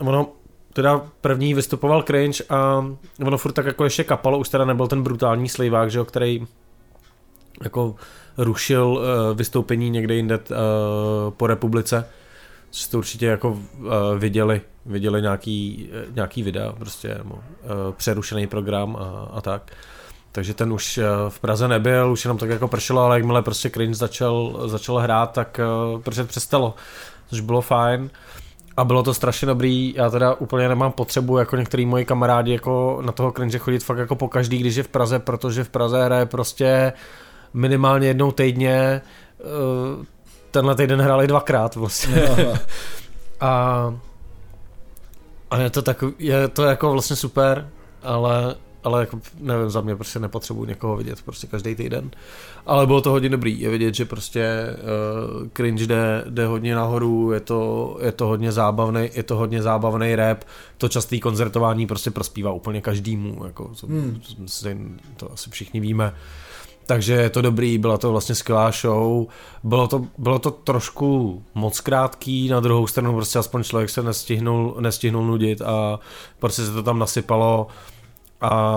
Ono, teda první vystupoval Cringe a ono furt tak jako ještě kapalo, už teda nebyl ten brutální slejvák, že jo, který jako rušil uh, vystoupení někde jinde uh, po republice. Jste určitě jako uh, viděli, viděli nějaký, uh, nějaký videa, prostě uh, přerušený program a, a tak. Takže ten už v Praze nebyl, už jenom tak jako pršelo, ale jakmile prostě Cringe začal, začal hrát, tak uh, pršet přestalo, což bylo fajn. A bylo to strašně dobrý, já teda úplně nemám potřebu jako některý moji kamarádi jako na toho cringe chodit fakt jako po každý, když je v Praze, protože v Praze hraje prostě minimálně jednou týdně, eh, tenhle týden hráli dvakrát vlastně. <laughs> a, a je to tak, je to jako vlastně super, ale ale jako, nevím, za mě prostě nepotřebuji někoho vidět prostě každý týden. Ale bylo to hodně dobrý, je vidět, že prostě uh, cringe jde, jde hodně nahoru, je to, je to hodně zábavný, je to hodně zábavný rap, to častý koncertování prostě prospívá úplně každému, jako, to, hmm. to asi všichni víme. Takže je to dobrý, byla to vlastně skvělá show, bylo to, bylo to trošku moc krátký, na druhou stranu prostě aspoň člověk se nestihnul, nestihnul nudit a prostě se to tam nasypalo, a,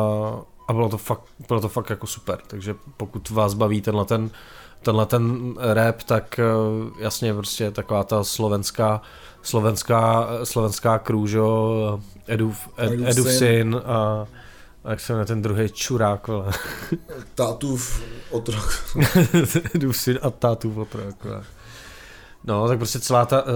a bylo, to fakt, bylo to fakt jako super, takže pokud vás baví tenhle ten, tenhle ten rap, tak eh, jasně prostě taková ta slovenská, slovenská, slovenská krůžo, Edův, Ed, Edův syn a, a jak se jmenuje ten druhý čurák, vole. Tátův otrok. <laughs> Syn a tátův otrok, vole. No, tak prostě celá ta, uh,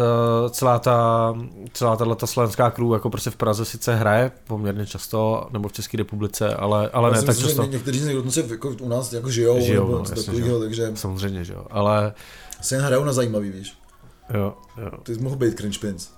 celá ta, celá tato slovenská crew jako prostě v Praze sice hraje poměrně často, nebo v České republice, ale, ale ne tak často. Někteří z nich dokonce jako u nás jako žijou, žijou nebo no, jasně, takovýho, takže... Samozřejmě, že jo, ale... Se jen hrajou na zajímavý, víš. Jo, jo. Ty jsi mohl být cringe pins.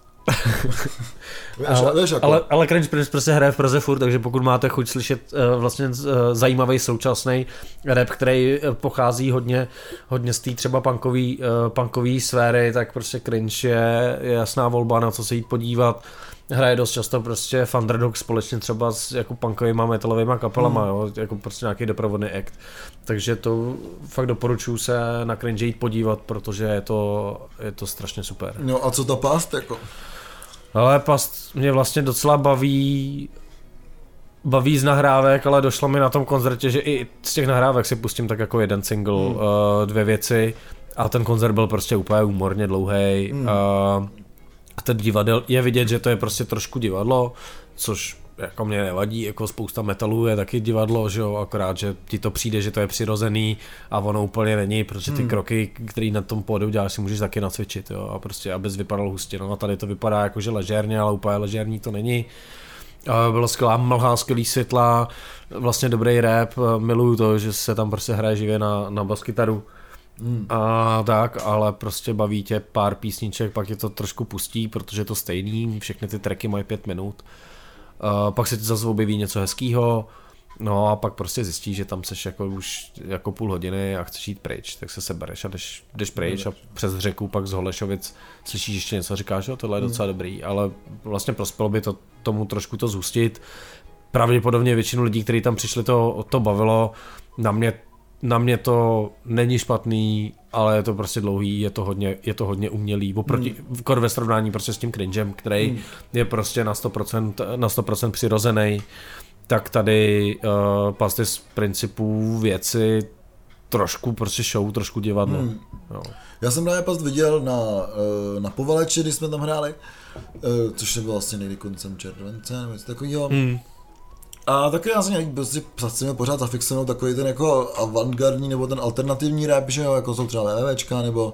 Ale, jako... ale, ale Cringe Prince prostě hraje v Praze furt, takže pokud máte chuť slyšet uh, vlastně uh, zajímavý současný rap, který uh, pochází hodně, hodně z té třeba punkový, uh, punkový sféry, tak prostě Cringe je, je jasná volba, na co se jít podívat. Hraje dost často prostě Thunderdog společně třeba s jako punkovými metalovými kapelama, mm. jo, jako prostě nějaký doprovodný act. Takže to fakt doporučuji se na Cringe jít podívat, protože je to, je to strašně super. No a co ta past jako? Ale past mě vlastně docela baví baví z nahrávek, ale došlo mi na tom koncertě, že i z těch nahrávek si pustím tak jako jeden single, hmm. uh, dvě věci a ten koncert byl prostě úplně humorně dlouhý. Hmm. Uh, ten divadel, je vidět, že to je prostě trošku divadlo, což jako mě nevadí, jako spousta metalů je taky divadlo, že jo, akorát, že ti to přijde, že to je přirozený a ono úplně není, protože ty hmm. kroky, které na tom pódiu děláš, si můžeš taky nacvičit, jo, a prostě, abys vypadal hustě, no a tady to vypadá jako, že ležérně, ale úplně ležérní to není. Byla skvělá mlha, skvělý světla, vlastně dobrý rap, miluju to, že se tam prostě hraje živě na, na baskytaru. Hmm. A tak, ale prostě baví tě pár písniček, pak je to trošku pustí, protože je to stejný, všechny ty tracky mají pět minut. Uh, pak se ti zase objeví něco hezkého, no a pak prostě zjistíš, že tam seš jako už jako půl hodiny a chceš jít pryč, tak se sebereš a jdeš, jdeš pryč a přes řeku pak z Holešovic slyšíš ještě něco a říkáš, že tohle je docela hmm. dobrý, ale vlastně prospělo by to tomu trošku to zhustit. Pravděpodobně většinu lidí, kteří tam přišli, to, to bavilo. Na mě na mě to není špatný, ale je to prostě dlouhý, je to hodně, je to hodně umělý, oproti, hmm. ve srovnání prostě s tím cringem, který hmm. je prostě na 100%, na 100% přirozený, tak tady uh, pasty z principů věci trošku prostě show, trošku divadlo. Hmm. Jo. Já jsem právě past viděl na, eh, na Povaleči, když jsme tam hráli, eh, což bylo vlastně někdy koncem července nebo něco takového. Hmm. A taky já jsem nějaký prostě se měl pořád zafixovanou takový ten jako avantgardní nebo ten alternativní rap, že jo, jako jsou třeba VVčka nebo,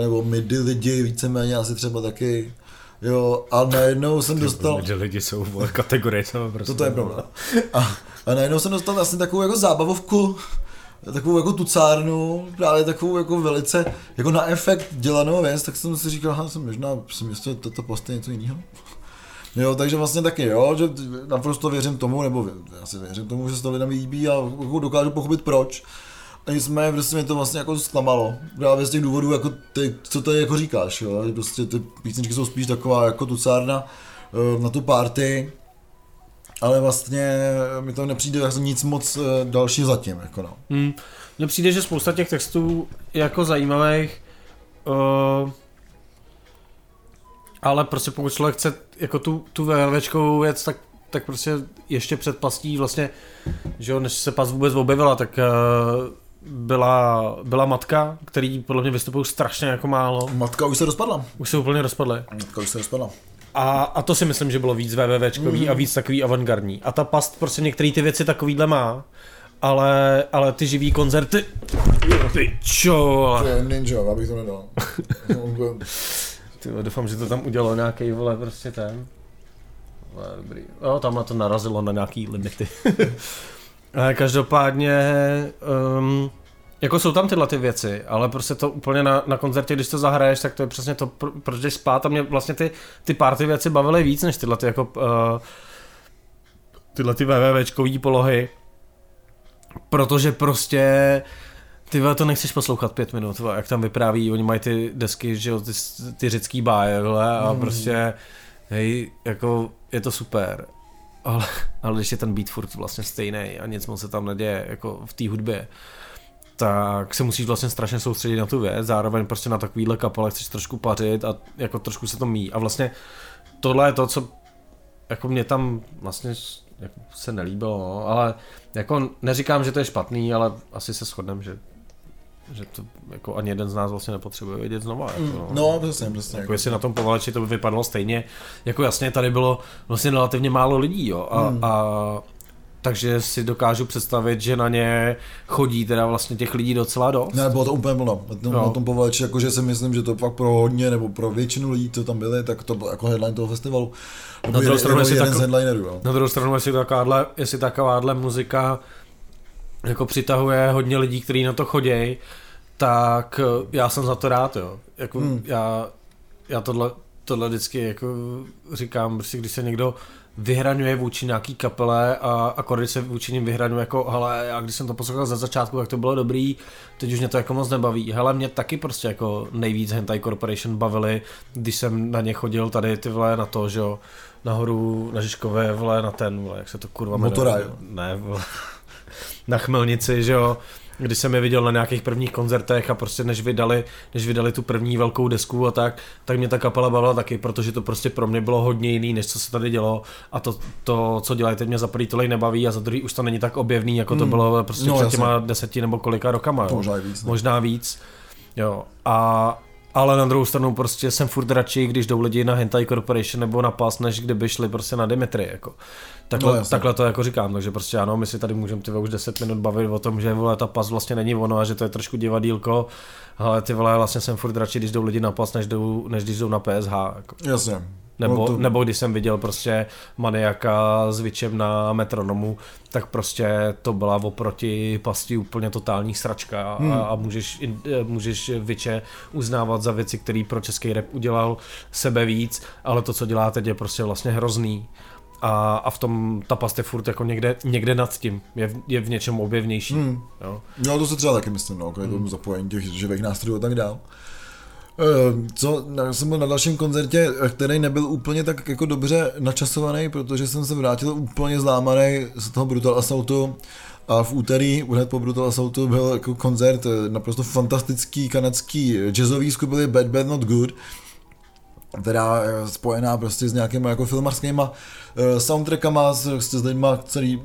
nebo midi lidi víceméně asi třeba taky. Jo, a najednou jsem dostal... Midi lidi jsou kategorie sama prostě. To je pravda. A, a najednou jsem dostal vlastně takovou jako zábavovku, takovou jako tucárnu, právě takovou jako velice, jako na efekt dělanou věc, tak jsem si říkal, že jsem možná, jsem jestli toto poste něco jiného. Jo, takže vlastně taky, jo, že naprosto věřím tomu, nebo já si věřím tomu, že se to lidem líbí a jako dokážu pochopit proč. A nicméně prostě mě to vlastně jako zklamalo. Právě z těch důvodů, jako ty, co tady jako říkáš, jo, že prostě ty písničky jsou spíš taková jako tucárna eh, na tu party, ale vlastně mi to nepřijde jako nic moc eh, další zatím, jako no. Hmm. Mně přijde, že spousta těch textů jako zajímavých, uh, ale prostě pokud člověk chce jako tu, tu VVčkovou věc, tak, tak prostě ještě před pastí vlastně, že jo, než se pas vůbec objevila, tak uh, byla, byla matka, který podle mě vystupují strašně jako málo. Matka už se rozpadla. Už se úplně rozpadly. Matka už se rozpadla. A, a to si myslím, že bylo víc VVVčkový mm. a víc takový avantgardní. A ta past prostě některé ty věci takovýhle má, ale, ale ty živý koncerty, ty čo, To je ninja, abych to nedal. <laughs> ty, doufám, že to tam udělalo nějaký vole prostě ten. Vole, dobrý. Jo, tam na to narazilo na nějaký limity. Ale <laughs> každopádně, um, jako jsou tam tyhle ty věci, ale prostě to úplně na, na koncertě, když to zahraješ, tak to je přesně to, pro, proč jdeš spát a mě vlastně ty, ty party věci bavily víc, než tyhle ty jako uh, tyhle ty VVVčkový polohy. Protože prostě ty to nechceš poslouchat pět minut, jak tam vypráví, oni mají ty desky, že jo, ty, ty řecký báje, vole, a Mm. prostě, hej, jako je to super. Ale, ale když je ten beat furt vlastně stejný a nic moc se tam neděje, jako v té hudbě, tak se musíš vlastně strašně soustředit na tu věc, zároveň prostě na takovýhle kapele chceš trošku pařit a jako trošku se to mí. A vlastně tohle je to, co jako mě tam vlastně jako se nelíbilo, no, ale jako neříkám, že to je špatný, ale asi se shodneme, že že to jako ani jeden z nás vlastně nepotřebuje vidět znova. Jako, no. No, přesně, přesně. Jako jestli na tom povaleči to by vypadalo stejně, jako jasně tady bylo vlastně relativně málo lidí, jo, a, Hmm. a takže si dokážu představit, že na ně chodí teda vlastně těch lidí docela dost. Ne, bylo to úplně plno. Na tom, No. na tom povaleči, jakože si myslím, že to fakt pro hodně, nebo pro většinu lidí, co tam byli, tak to byl jako headline toho festivalu. Byl druhou stranu, jeden, jeden tak- z headlinerů, jo. Na druhou stranu, jestli takováhle, jestli takováhle muzika jako přitahuje hodně lidí, kteří na to chodí, tak eh, já jsem za to rád, jo. Jako Hmm. já, já tohle, tohle vždycky jako říkám, prostě když se někdo vyhraňuje vůči nějaký kapele a akordy se vůči ním vyhraňuje jako, hele, já když jsem to poslouchal za začátku, tak to bylo dobrý, teď už mě to jako moc nebaví. Hele, mě taky prostě jako nejvíc Hentai Corporation bavili, když jsem na ně chodil tady ty vole na to, že jo, nahoru na Žižkové, vole, na ten, vole, jak se to kurva jmenuje? Motoraj. Ne, vole. Na Chmelnici, že jo, když jsem je viděl na nějakých prvních koncertech a prostě než vydali, než vydali tu první velkou desku a tak, tak mě ta kapela bavila taky, protože to prostě pro mě bylo hodně jiný, než co se tady dělo a to, to co dělají teď mě za prvý tolik nebaví a za druhý už to není tak objevný, jako to Hmm. bylo prostě No, před těma deseti nebo kolika rokama. Jo. Možná víc. ne? Možná víc. Jo. A ale na druhou stranu prostě jsem furt radši, když jdou lidi na Hentai Corporation nebo na PAS, než kdyby šli prostě na Dimitri, jako. Takhle, No, takhle to jako říkám, takže prostě ano, my si tady můžeme ty už 10 minut bavit o tom, že vole, ta PAS vlastně není ono a že to je trošku divadílko, ale ty vole, vlastně jsem furt radši, když jdou lidi na PAS, než, jdou, než když jdou na PSH, jako. Jasně. Nebo, No to- nebo když jsem viděl prostě maniaka s Vičem na metronomu, tak prostě to byla oproti pasti úplně totální sračka Hmm. a, a můžeš, eh, můžeš Viče uznávat za věci, který pro český rap udělal sebe víc, ale to, co dělá teď je prostě vlastně hrozný. A, a v tom ta past je furt jako někde, někde nad tím, je v, je v něčem objevnější. Hmm. Jo. No to se třeba taky myslím, no, kvůli tomu zapojení těch živých nástrojů a tak dál. Eh, Co, já jsem byl na dalším koncertě, který nebyl úplně tak jako dobře načasovaný, protože jsem se vrátil úplně zlámaný z toho Brutal Assaultu a v úterý, hned po Brutal Assaultu, byl jako koncert eh, naprosto fantastický kanadský jazzový skupiny Bad Bad Not Good, která je spojená prostě s nějakýma jako filmařskýma uh, soundtrackama, s, s, s lidma, který uh,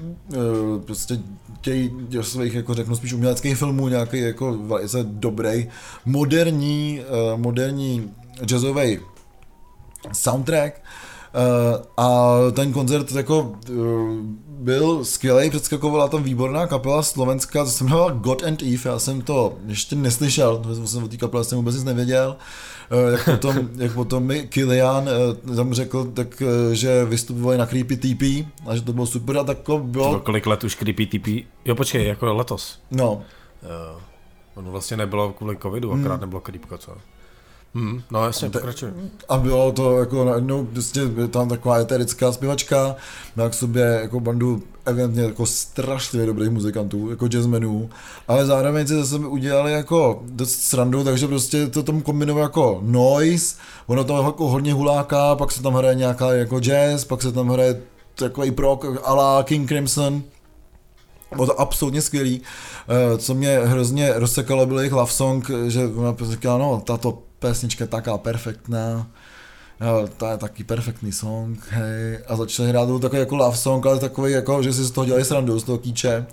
prostě chtějí do svých, jako řeknu, spíš uměleckých filmů, nějaký jako velice dobrý, moderní, moderní jazzový soundtrack. A ten koncert jako uh, byl skvělý, předskakovala tam výborná kapela slovenská, to se jmenovala God and Eve, já jsem to ještě neslyšel, protože jsem o té kapele jsem vůbec nic nevěděl. Uh, jak potom, <laughs> jak potom mi Kilian uh, tam řekl, tak, uh, že vystupovali na Creepy TP a že to bylo super a tak to To bylo, kolik let už Creepy TP? Jo, počkej, jako letos. no, Jo. Ono vlastně nebylo kvůli covidu, akorát nebylo Creepko, co? Hmm, no jasně, pokračuj. A bylo to jako najednou, prostě tam taková eterická zpěvačka, má k sobě jako bandu evidentně jako strašlivě dobrých muzikantů, jako jazzmenů, ale zároveň si zase udělali jako dost srandu, takže prostě to tam kombinovalo jako noise, ono tam jako hodně huláká, pak se tam hraje nějaká jako jazz, pak se tam hraje takový prok a la King Crimson, bylo to absolutně skvělý. Eh, co mě hrozně rozsekalo, byl jejich love song, že ona říkala, no, tato písnička je taká perfektná, jo, to je taky perfektní song, hej, a začali hrát to takový jako love song, ale takový jako, že si z toho dělali srandu, z toho kýče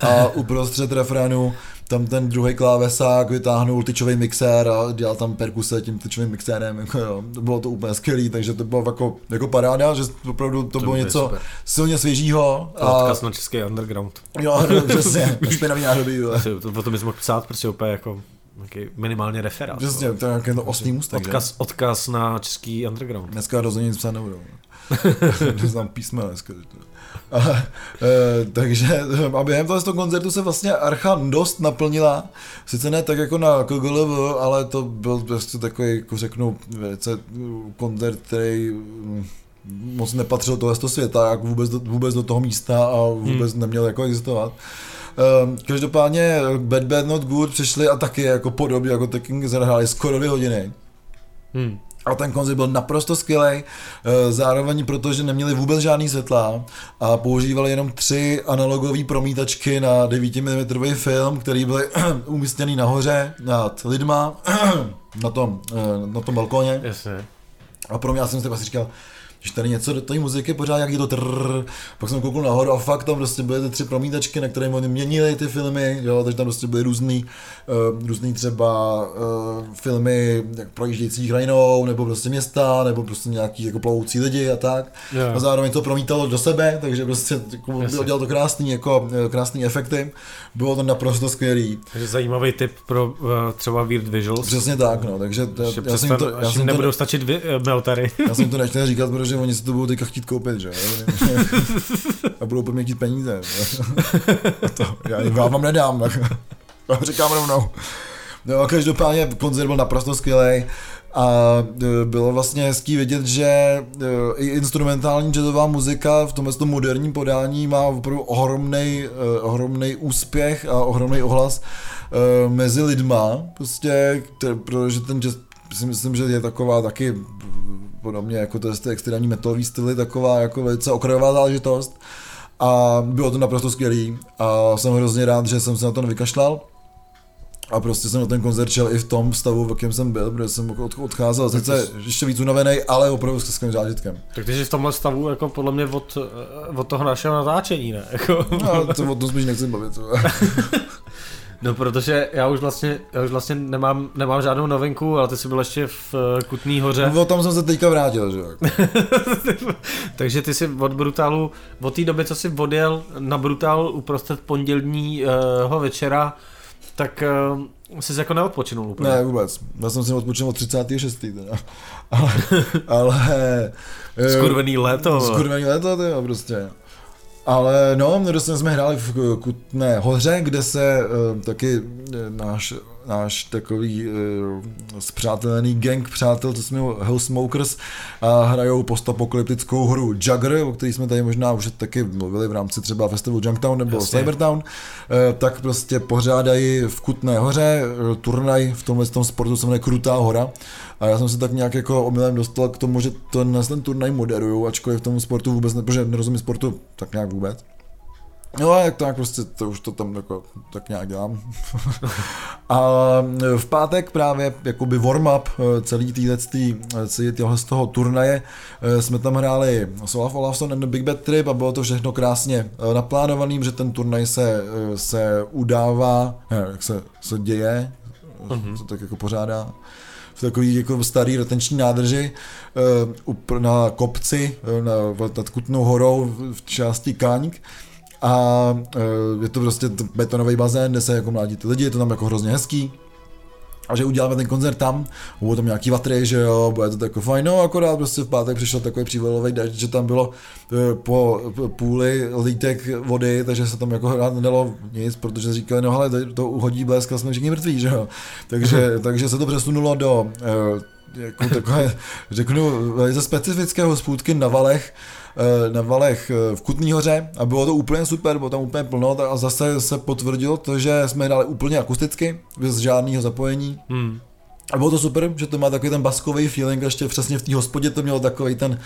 a <laughs> uprostřed refrénu tam ten druhý klávesák vytáhnul tyčový mixér a dělal tam perkuse tím tyčovým mixérem, jako jo. bylo to úplně skvělý, takže to bylo jako, jako paráda, že opravdu to, to bylo něco super. silně svěžího. A odkaz na český underground. Jo, no, přesně, <laughs> špinavý nádobí. O tom bys mohl psát, protože úplně jako Nějaký minimálně referát. Přesně, to je nějaký to osmý mustek. Odkaz, že? odkaz na český underground. Dneska rozhodně nic psát nebudou. Neznám písma <laughs> dneska. A, e, takže a během toho koncertu se vlastně Archa dost naplnila, sice ne tak jako na KGLV, ale to byl prostě takový, jako řeknu, velice koncert, který mm, moc nepatřil tohle z světa, jako vůbec do, vůbec do toho místa a vůbec hmm. neměl jako existovat. Um, každopádně Bad Bad Not Good přišli a taky jako podobně jako The King zahráli skoro dvě hodiny. Hmm. A ten koncert byl naprosto skvělý, eh, zároveň protože neměli vůbec žádný světla a používali jenom tři analogové promítačky na 9 mm film, který byly <clears throat> umístěný nahoře nad lidma <clears throat> na tom, eh, na tom balkóně. Jasně. A pro mě já jsem si asi říkal, že tady něco do té muziky pořád jak je to trrr, pak jsem koukal nahoru a fakt tam prostě byly ty tři promítačky, na které oni měnili ty filmy, jo, takže tam prostě byly různý, uh, různý třeba uh, filmy jak projíždějící krajinou, nebo prostě města, nebo prostě nějaký jako plovoucí lidi a tak. Yeah. A zároveň to promítalo do sebe, takže prostě jako, dělal to krásný, jako, eh, krásný efekty. Bylo to naprosto skvělý. Takže zajímavý tip pro uh, třeba Weird Visuals. Přesně tak, no, takže já, já jsem to, já jsem nebudou to, stačit vy, uh, meltary. já jsem to nechtěl říkat, protože oni si to budou teďka chtít koupit, že <laughs> A budou po mě chtít peníze. <laughs> to, já jim vám nedám, tak vám říkám rovnou. No a každopádně koncert byl naprosto skvělý a e, bylo vlastně hezký vidět, že e, i instrumentální jazzová muzika v tomhle moderním podání má opravdu ohromný, e, ohromný úspěch a ohromný ohlas mezi lidma, prostě, protože ten jazz si myslím, že je taková taky podobně jako to je ty extrémní metalový styly, taková jako velice okrajová záležitost. A bylo to naprosto skvělý a jsem hrozně rád, že jsem se na to nevykašlal. A prostě jsem na ten koncert šel i v tom stavu, v jakém jsem byl, protože jsem odcházel sice ještě víc unavený, ale opravdu s skvělým zážitkem. Tak ty jsi v tomhle stavu jako podle mě od, od toho našeho natáčení, ne? Jako... No, to o tom spíš nechci bavit. <laughs> No, protože já už vlastně, já už vlastně nemám, nemám žádnou novinku, ale ty jsi byl ještě v uh, Kutný hoře. No, tam jsem se teďka vrátil, že <laughs> Takže ty jsi od Brutálu, od té doby, co jsi odjel na Brutál uprostřed pondělního uh, večera, tak uh, jsi jako neodpočinul úplně. Ne, vůbec. Já jsem si odpočinul od 36. Teda. <laughs> Ale, ale <laughs> Skurvený léto. Skurvený léto, to je prostě. Ale no, dostali jsme hráli v Kutné hoře, kde se uh, taky uh, náš, náš takový uh, zpřátelený gang přátel, to jsme Hellsmokers, a hrajou postapokalyptickou hru Jugger, o který jsme tady možná už taky mluvili v rámci třeba festivalu Junktown nebo Jasně. Cybertown, uh, tak prostě pořádají v Kutné hoře uh, turnaj v tomhle tom sportu, se jmenuje Krutá hora a já jsem se tak nějak jako omylem dostal k tomu, že ten, ten turnaj moderuju, ačkoliv v tom sportu vůbec ne, protože nerozumím sportu tak nějak vůbec. No a jak tak prostě to už to tam jako, tak nějak dělám. <laughs> a v pátek právě jakoby warm-up eh, celý týhletý, eh, celý tyhle z toho turnaje jsme tam hráli Olaf Olafson and the Big Bad Trip a bylo to všechno krásně naplánovaný, že ten turnaj se, se udává, ne, jak se, se děje, uh-huh. se tak jako pořádá takový jako starý retenční nádrži uh, na kopci uh, na, nad Kutnou horou v části Kaňk a uh, je to prostě betonový bazén, kde se jako mládí ty lidi, je to tam jako hrozně hezký. A že uděláme ten koncert tam, budou tam nějaký vatry, že jo, bude to tako fajn, no akorát prostě v pátek přišel takový přívalový dešť, že tam bylo eh, po půli lítek vody, takže se tam jako hrát nedalo nic, protože říkali, no ale to, to uhodí blesk a jsme všichni mrtví, že jo, takže, takže se to přesunulo do eh, jako takové, řeknu, velice specifického spůdky na valech, eh, na valech v Kutný hoře a bylo to úplně super, bylo tam úplně plno a zase se potvrdilo to, že jsme hráli úplně akusticky, bez žádného zapojení. Hmm. A bylo to super, že to má takový ten baskový feeling, ještě přesně v té hospodě to mělo takový ten,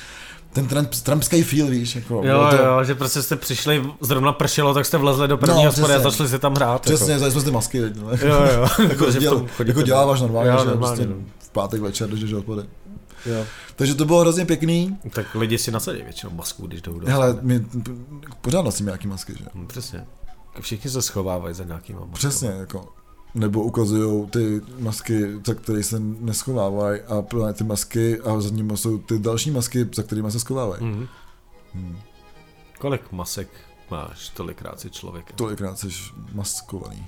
ten tramp, trampský feel, víš, jako. Jo, to, jo, že prostě jste přišli, zrovna pršelo, tak jste vlezli do první No, hospody a začali si tam hrát. Přesně, Jako. jsme si ty masky, no. Jo, jo. <laughs> jako, že v děl, jako děláváš normálně, Jo, že normálně, prostě no. Pátek večer, když jdeš hospody. Jo. Takže to bylo hrozně pěkný. Tak lidi si nasadí většinou masku, když jdou do Hele, my pořád nosíme nějaký masky, že? Hm, Přesně. Všichni se schovávají za nějakýma maskama. Přesně, jako. Nebo ukazují ty masky, za které se neschovávají a plné ty masky a za nimi jsou ty další masky, za kterými se schovávají. Mhm. Hmm. Kolik masek máš, tolikrát si člověk. Tolikrát jsi maskovaný.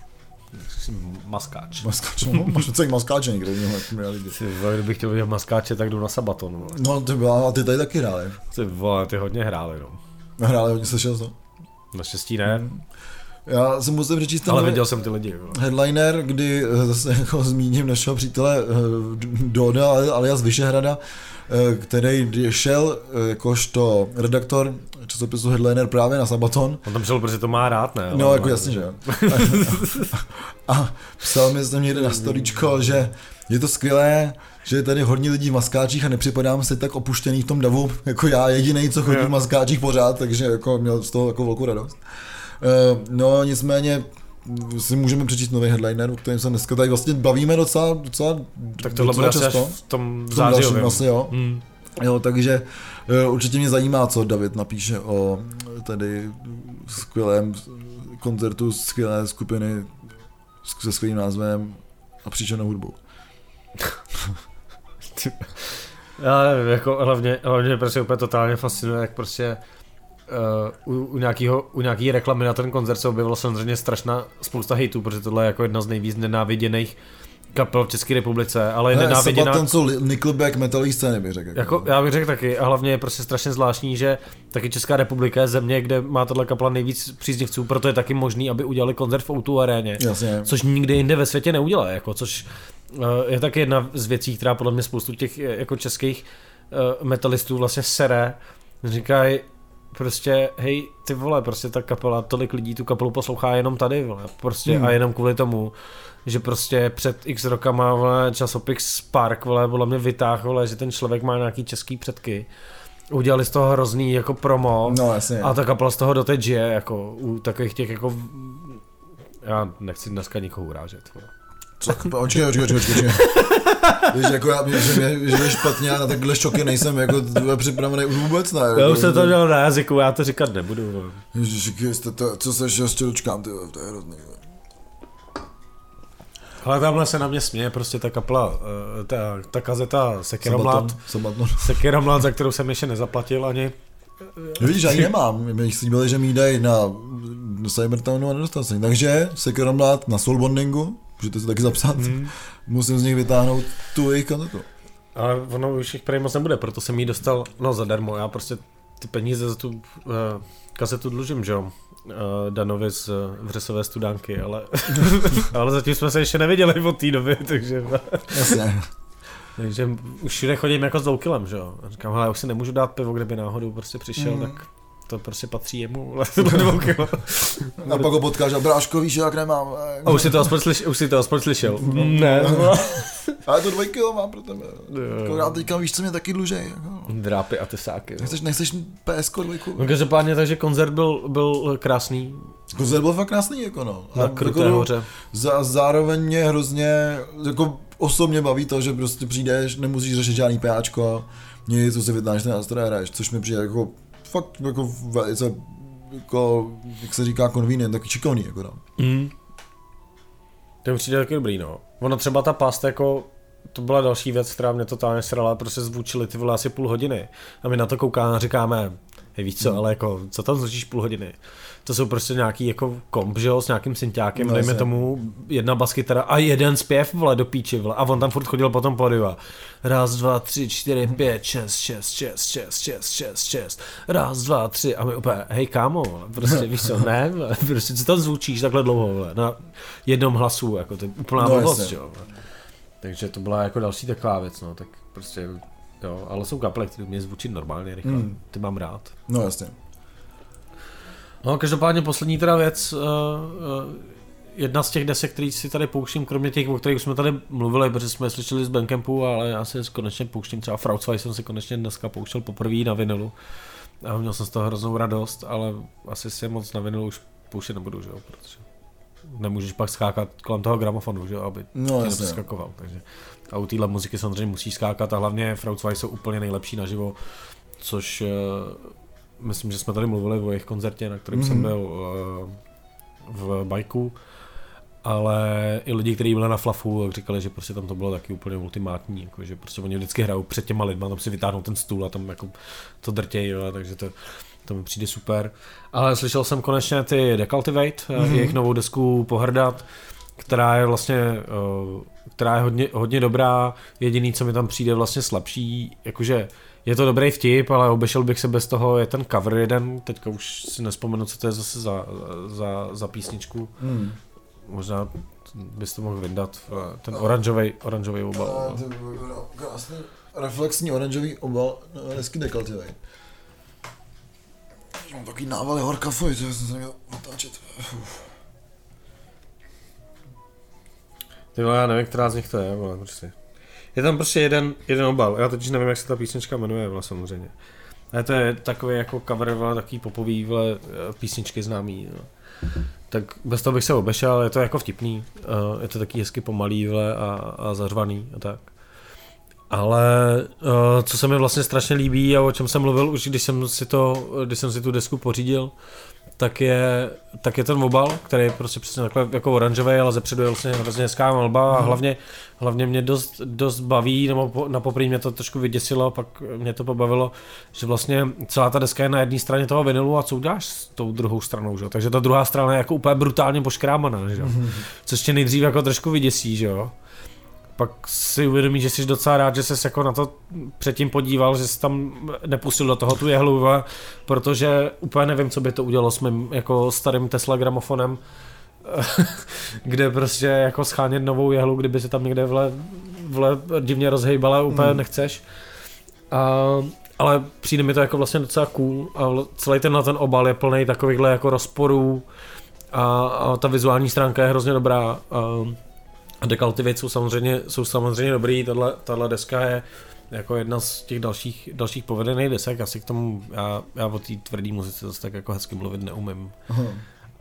Maskáč. Maskáč, no, máš celý maskáče někde, no, jak měli lidi. Ty vole, kdybych chtěl vidět maskáče, tak jdu na sabaton. Vole. No, ty, byla, a ty tady taky hráli. Ty vole, ty hodně hráli, no. Hráli hodně slyšel to. Naštěstí ne, Já si musím přečíst ten ale viděl jsem ty lidi. Vole. headliner, kdy eh, zase <laughs> jako zmíním našeho přítele eh, Doda alias Vyšehrada, eh, který šel eh, jakožto redaktor časopisu Headliner právě na Sabaton. On tam šel, protože to má rád, ne? No, jako jasně, že jo. <laughs> A psal mi tam někde na storíčko, že je to skvělé, že je tady hodně lidí v maskáčích a nepřipadám si tak opuštěný v tom davu, jako já jediný, co chodí v maskáčích pořád, takže jako měl z toho jako velkou radost. Eh, No nicméně si můžeme přečíst nový headliner, o kterém se dneska tady vlastně bavíme docela, docela Tak tohle docela bude často. v tom V tom dalším zářijovém. asi, jo. Hmm. jo. takže eh, určitě mě zajímá, co David napíše o eh, tady skvělém koncertu skvělé skupiny se skvělým názvem a příčenou hudbou. <laughs> Já nevím, jako hlavně, hlavně mě prostě úplně totálně fascinuje, jak prostě uh, u, u, nějakýho, u nějaký reklamy na ten koncert se objevilo samozřejmě strašná spousta hejtů, protože tohle je jako jedna z nejvíc nenáviděných kapel v České republice, ale je Ne, nenáviděná... Jsou li- Nickelback metalové scény, bych řekl. Jako, já bych řekl taky, a hlavně je prostě strašně zvláštní, že taky Česká republika je země, kde má tohle kapela nejvíc příznivců, proto je taky možný, aby udělali koncert v O2 aréně. Jasně. Což nikdy jinde ve světě neudělá, jako, což eh, je taky jedna z věcí, která podle mě spoustu těch jako českých eh, metalistů vlastně sere. Říkají prostě, hej, ty vole, prostě ta kapela, tolik lidí tu kapelu poslouchá jenom tady, vole, prostě Hmm. a jenom kvůli tomu, že prostě před x rokama, vole, časopis Spark, vole, podle mě vytáhl, vole, že ten člověk má nějaký český předky. Udělali z toho hrozný jako promo. No jasně. A ta kapela z toho doteď žije, jako u takových těch jako... Já nechci dneska nikoho urážet. vole. Co, očkej, očkej, očkej, očkej. <laughs> Víš, jako já, že mě, že mě špatně, já na takhle šoky nejsem jako připravený už vůbec ne. Já jako, už jsem to měl na jazyku, já to říkat nebudu. vole. Ježiši, jste to, co se ještě dočkám, ty to je hrozný. Ale tamhle se na mě směje prostě ta kapela, eh, ta, ta kazeta Sekera Mlad, Sabaton, <laughs> Sabaton. Sekera Mlad, za kterou jsem ještě nezaplatil ani. No vidíš, já ji nemám. My slíbili, že mi dají na, na Cybertownu a nedostal jsem. Takže Sekeromlát na Soulbondingu, můžete si taky zapsat, Hmm. musím z nich vytáhnout tu jejich kazetu. Ale ono už jich prej moc nebude, proto jsem jí dostal, no zadarmo, já prostě ty peníze za tu uh, kazetu dlužím, že jo. Uh, Danovi z uh, Vřesové studánky, ale, <laughs> ale zatím jsme se ještě neviděli od té doby, takže, Jasně. <laughs> takže už všude chodím jako s loukilem, že jo. Říkám, hele, já už si nemůžu dát pivo, kdyby náhodou prostě přišel, Mm. mm. tak to prostě patří jemu. <laughs> A pak ho potkáš a bráško, víš, jak nemám. A už si to aspoň, slyš, už si to aspoň slyšel. Ne. <laughs> Ale to dvoj kilo mám pro tebe. Jo. Akorát teďka víš, co mě taky dlužej. Jako. Drápy a tesáky. Nechceš, nechceš PSK dvojku? No každopádně, takže koncert byl, byl krásný Koncert byl fakt krásný, jako no. A na Kruté jako, hoře. Za, zároveň mě hrozně, jako osobně baví to, že prostě přijdeš, nemusíš řešit žádný PAčko, nic, co si vytáhneš ten nástroj a hraješ, což mi přijde jako fakt jako velice, jako, jak se říká, convenient, taky šikovný, jako no. Mm. To mi přijde taky dobrý, no. Ono třeba ta past jako to byla další věc, která mě totálně srala, prostě zvučili ty vole asi půl hodiny. A my na to koukáme a říkáme, Hej, víš co, ale jako, co tam zložíš půl hodiny? To jsou prostě nějaký jako komp, že jo, s nějakým synťákem, no, dejme tomu jedna baskytara a jeden zpěv, vole, do píči, vole, a on tam furt chodil potom a raz, dva, tři, čtyři, pět, šest, šest, šest, šest, šest, šest, šest, raz, dva, tři a my úplně, hej kámo, prostě víš co, ne, <laughs> prostě co tam zvučíš takhle dlouho, vole, na jednom hlasu, jako to je úplná no, blbost, jo. Takže to byla jako další taková věc, no, tak prostě Jo, ale jsou kaple, které mě zvučí normálně rychle. Mm. Ty mám rád. No jasně. No, každopádně poslední teda věc, uh, uh, jedna z těch desek, který si tady pouštím, kromě těch, o kterých jsme tady mluvili, protože jsme je slyšeli z Bandcampu, ale já si konečně pouštím, třeba Frautzweig jsem si konečně dneska pouštěl poprvé na vinilu. A měl jsem z toho hroznou radost, ale asi si moc na vinilu už pouštět nebudu, že jo, protože nemůžeš pak skákat kolem toho gramofonu, že jo, aby no, tě neskakoval, takže a u téhle muziky samozřejmě musí skákat a hlavně Frautzweig jsou úplně nejlepší naživo, což uh, myslím, že jsme tady mluvili o jejich koncertě, na kterém mm-hmm. jsem mhm. byl uh, v bajku, ale i lidi, kteří byli na Flafu, říkali, že prostě tam to bylo taky úplně ultimátní, jako, že prostě oni vždycky hrajou před těma lidma, tam si vytáhnou ten stůl a tam jako to drtějí, jo, takže to, to mi přijde super. Ale slyšel jsem konečně ty Decultivate, mm-hmm. jejich novou desku Pohrdat, která je vlastně, uh, která je hodně, hodně dobrá, jediný, co mi tam přijde vlastně slabší, jakože je to dobrý vtip, ale obešel bych se bez toho, je ten cover jeden, teďka už si nespomenu, co to je zase za, za, za písničku. Hmm. Možná bys to mohl vyndat, ten oranžový, oranžový obal. No. Krásný reflexní oranžový obal, no, hezky dekaltivý. Mám takový návaly horka fuj, to jsem se měl otáčet. Ty já nevím, která z nich to je, ale prostě. Je tam prostě jeden, jeden obal, já totiž nevím, jak se ta písnička jmenuje, vole, samozřejmě. Ale to je takový jako cover, vole, takový popový vole, písničky známý. No. Tak bez toho bych se obešel, je to jako vtipný, uh, je to taky hezky pomalý vole, a, a zařvaný a tak. Ale uh, co se mi vlastně strašně líbí a o čem jsem mluvil už, když jsem si, to, když jsem si tu desku pořídil, tak je, tak je ten obal, který je prostě přesně takhle jako oranžový, ale zepředu je vlastně hrozně hezká malba a mhm. hlavně, hlavně mě dost, dost baví, nebo po, na poprý mě to trošku vyděsilo, pak mě to pobavilo, že vlastně celá ta deska je na jedné straně toho vinilu a co uděláš s tou druhou stranou, že? takže ta druhá strana je jako úplně brutálně poškrámaná, že? Mhm. což tě nejdřív jako trošku vyděsí, že jo pak si uvědomí, že jsi docela rád, že jsi jako na to předtím podíval, že jsi tam nepustil do toho tu jehlu, protože úplně nevím, co by to udělalo s mým jako starým Tesla gramofonem, <laughs> kde prostě jako schánět novou jehlu, kdyby se tam někde vle, vle divně rozhejbala, úplně mm. nechceš. A, ale přijde mi to jako vlastně docela cool a celý ten, ten obal je plný takovýchhle jako rozporů a, a ta vizuální stránka je hrozně dobrá. A, a Decultivate jsou samozřejmě, jsou samozřejmě dobrý, tahle, tahle deska je jako jedna z těch dalších, dalších povedených desek, asi k tomu, já, já o té tvrdé muzice zase tak jako hezky mluvit neumím. Aha.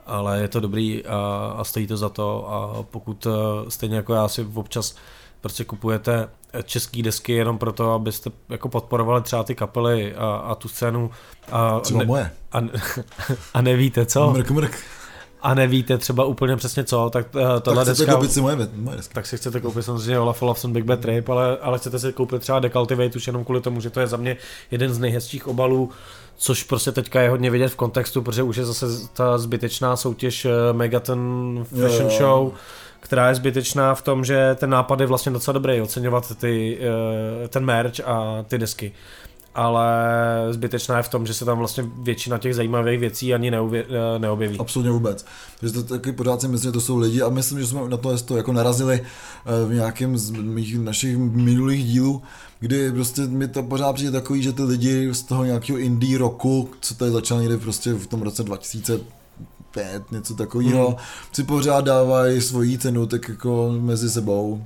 Ale je to dobrý a, a stojí to za to a pokud eh, stejně jako já si občas prostě kupujete české desky jenom proto, abyste jako podporovali třeba ty kapely a, a tu scénu. A, třeba ne, moje. A, <laughs> a nevíte co? Mrk, mrk a nevíte třeba úplně přesně co, tak uh, tohle tak deska... koupit si moje, moje deska. Tak si chcete koupit samozřejmě Olaf Olafson Big Bad Trip, ale, ale chcete si koupit třeba Decultivate už jenom kvůli tomu, že to je za mě jeden z nejhezčích obalů, což prostě teďka je hodně vidět v kontextu, protože už je zase ta zbytečná soutěž eh, Megaton Fashion jo, jo. Show, která je zbytečná v tom, že ten nápad je vlastně docela dobrý, oceňovat ty, eh, ten merch a ty desky ale zbytečná je v tom, že se tam vlastně většina těch zajímavých věcí ani neuvě, eh, neobjeví. Absolutně vůbec. Takže to taky pořád si myslím, že to jsou lidi a myslím, že jsme na to, to jako narazili eh, v nějakém z mých našich minulých dílů, kdy prostě mi to pořád přijde takový, že ty lidi z toho nějakého indie roku, co tady začal někdy prostě v tom roce 2000 pět, něco takového, mm. si pořád dávají svoji cenu tak jako mezi sebou.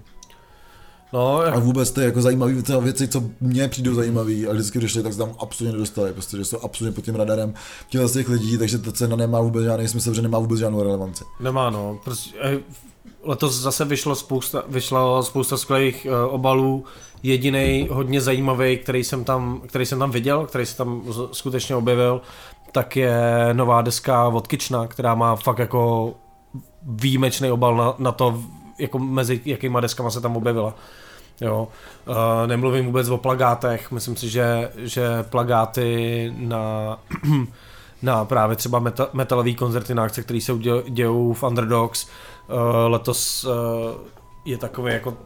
No, jak... A vůbec ty jako zajímavé věci, co mě přijdou zajímavé a vždycky když tak se tam absolutně nedostali, prostě, že jsou absolutně pod tím radarem těchto z těch lidí, takže ta cena nemá vůbec žádný smysl, že nemá vůbec žádnou relevanci. Nemá, no. Prostě, eh, letos zase vyšlo spousta, vyšlo spousta skvělých uh, obalů, jediný hodně zajímavý, který jsem, tam, který jsem tam viděl, který se tam skutečně objevil, tak je nová deska od Kitchna, která má fakt jako výjimečný obal na, na to, jako mezi jakýma deskama se tam objevila. Jo. Uh, nemluvím vůbec o plagátech, myslím si, že, že plagáty na, <clears throat> na právě třeba meta, metalový koncerty na akce, které se dějou v Underdogs, uh, letos uh, je takový jako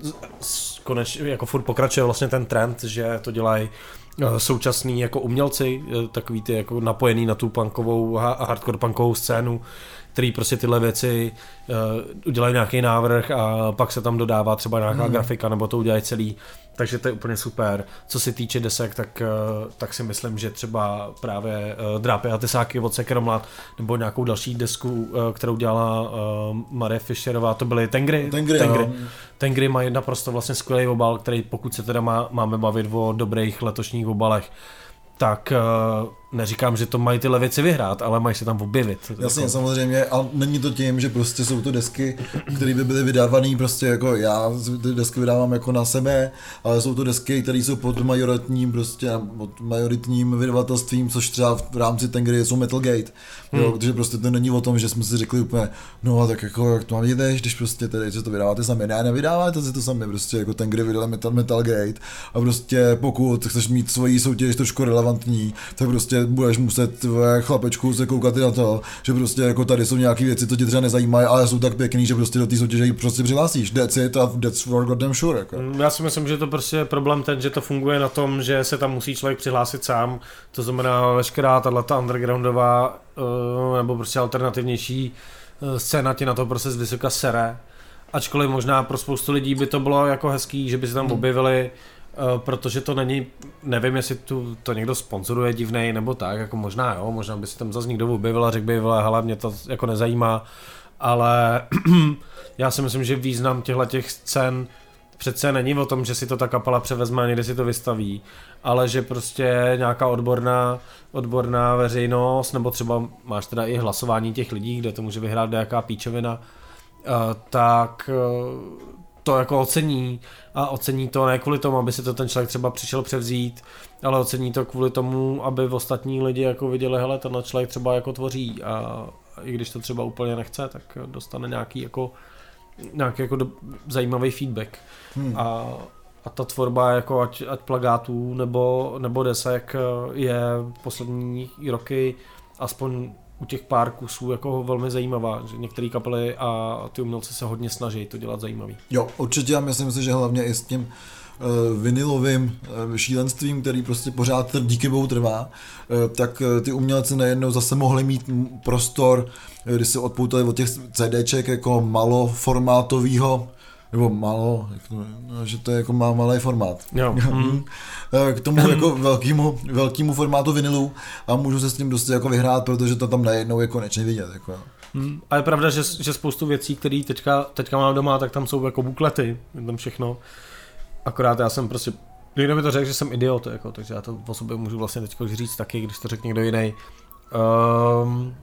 jako furt pokračuje vlastně ten trend, že to dělají současní jako umělci, takový ty jako napojený na tu punkovou a hardcore punkovou scénu, který prostě tyhle věci uh, udělají nějaký návrh a pak se tam dodává třeba nějaká hmm. grafika nebo to udělají celý. Takže to je úplně super. Co se týče desek, tak, uh, tak si myslím, že třeba právě uh, Drápy a Tesáky od Sekromlat nebo nějakou další desku, uh, kterou dělala uh, Marie Fischerová, to byly Tengry. Tengry, Tengry. Tengry má jedna prostě vlastně skvělý obal, který pokud se teda má, máme bavit o dobrých letošních obalech, tak uh, neříkám, že to mají tyhle věci vyhrát, ale mají se tam objevit. Jasně, jako... samozřejmě, a není to tím, že prostě jsou to desky, které by byly vydávané prostě jako já ty desky vydávám jako na sebe, ale jsou to desky, které jsou pod majoritním prostě, pod majoritním vydavatelstvím, což třeba v rámci Tengry jsou Metalgate, hmm. jo, protože prostě to není o tom, že jsme si řekli úplně, no tak jako jak to mám jdeš, když prostě tady, že to vydáváte sami, ne, nevydáváte si to sami, prostě jako Tengry vydali Metal, Metalgate a prostě pokud chceš mít svoji soutěž trošku relevantní, tak prostě budeš muset chlapečku se koukat na to, že prostě jako tady jsou nějaké věci, co tě třeba nezajímají, ale jsou tak pěkný, že prostě do té soutěže prostě přihlásíš. That's it a that's for goddamn sure. Jako. Mm, já si myslím, že to prostě je problém ten, že to funguje na tom, že se tam musí člověk přihlásit sám, to znamená veškerá tato undergroundová uh, nebo prostě alternativnější uh, scéna tě na to prostě z vysoka sere. Ačkoliv možná pro spoustu lidí by to bylo jako hezký, že by se tam hmm. objevili Uh, protože to není, nevím, jestli tu, to někdo sponzoruje divnej nebo tak, jako možná jo, možná by si tam zase někdo objevil a řekl by, hele, mě to jako nezajímá, ale <clears throat> já si myslím, že význam těchto těch scén přece není o tom, že si to ta kapela převezme a někde si to vystaví, ale že prostě nějaká odborná, odborná veřejnost, nebo třeba máš teda i hlasování těch lidí, kde to může vyhrát nějaká píčovina, uh, tak uh, to jako ocení a ocení to ne kvůli tomu, aby si to ten člověk třeba přišel převzít, ale ocení to kvůli tomu, aby v ostatní lidi jako viděli, hele, tenhle člověk třeba jako tvoří a i když to třeba úplně nechce, tak dostane nějaký jako nějaký jako do, zajímavý feedback. Hmm. A, a ta tvorba jako ať, ať plagátů nebo, nebo desek je poslední roky aspoň u těch pár kusů jako velmi zajímavá, že některé kapely a ty umělci se hodně snaží to dělat zajímavý. Jo, určitě já myslím si, že hlavně i s tím uh, vinilovým uh, šílenstvím, který prostě pořád díky bohu trvá, uh, tak ty umělci najednou zase mohli mít prostor, kdy se odpoutali od těch CDček jako maloformátového nebo málo, no, že to je jako má malý formát. Jo. <laughs> Mm. K tomu jako velkému, velkému formátu vinilu a můžu se s tím dost jako vyhrát, protože to tam najednou je konečně vidět. Jako. Mm. A je pravda, že, že spoustu věcí, které teďka, teďka mám doma, tak tam jsou jako buklety, tam všechno. Akorát já jsem prostě, někdo mi to řekl, že jsem idiot, jako, takže já to o sobě můžu vlastně teď říct taky, když to řekne někdo jiný. Um,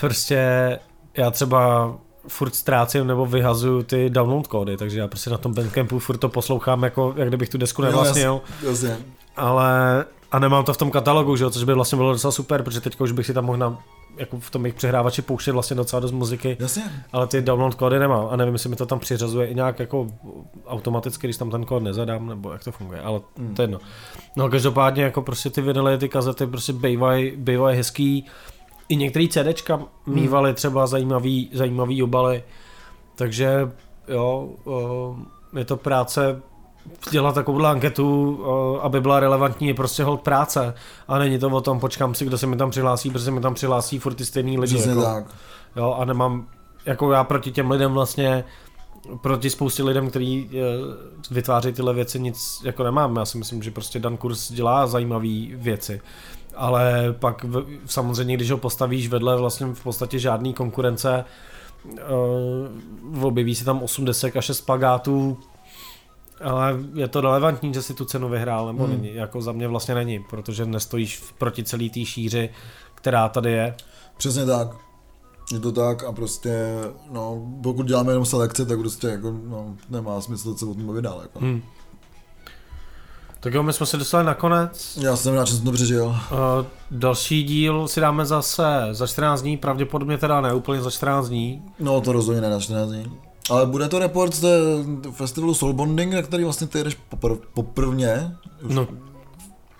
prostě já třeba furt ztrácím nebo vyhazuju ty download kódy, takže já prostě na tom Bandcampu furt to poslouchám, jako, jak kdybych tu desku nevlastnil. Jasně. Ale a nemám to v tom katalogu, že jo, což by vlastně bylo docela super, protože teďka už bych si tam mohl na, jako v tom jejich přehrávači pouštět vlastně docela dost muziky. Jasně. Ale ty download kódy nemám a nevím, jestli mi to tam přiřazuje i nějak jako automaticky, když tam ten kód nezadám, nebo jak to funguje, ale hmm. to je jedno. No každopádně jako prostě ty vinily, ty kazety prostě bývají, bývají hezký, i některé CDčka mývaly třeba zajímavý, zajímavý obaly, takže jo, je to práce dělat takovou anketu, aby byla relevantní, je prostě hold práce. A není to o tom, počkám si, kdo se mi tam přihlásí, protože se mi tam přihlásí furt ty stejný lidi. jako, tak. Jo, a nemám, jako já proti těm lidem vlastně, proti spoustě lidem, kteří e, vytváří tyhle věci, nic jako nemám. Já si myslím, že prostě Dan Kurs dělá zajímavé věci ale pak v, samozřejmě, když ho postavíš vedle vlastně v podstatě žádný konkurence, uh, objeví se tam 80 a 6 pagátů, ale je to relevantní, že si tu cenu vyhrál, nebo hmm. není, jako za mě vlastně není, protože nestojíš proti celý té šíři, která tady je. Přesně tak. Je to tak a prostě, no, pokud děláme jenom selekce, tak prostě jako, no, nemá smysl se o tom bavit dál. Jako. Hmm. Tak jo, my jsme se dostali nakonec. Já jsem rád, že jsem to přežil. Uh, další díl si dáme zase za 14 dní, pravděpodobně teda ne úplně za 14 dní. No to rozhodně ne na 14 dní. Ale bude to report z festivalu Soul Bonding, na který vlastně ty jdeš popr- poprvně. Už... No,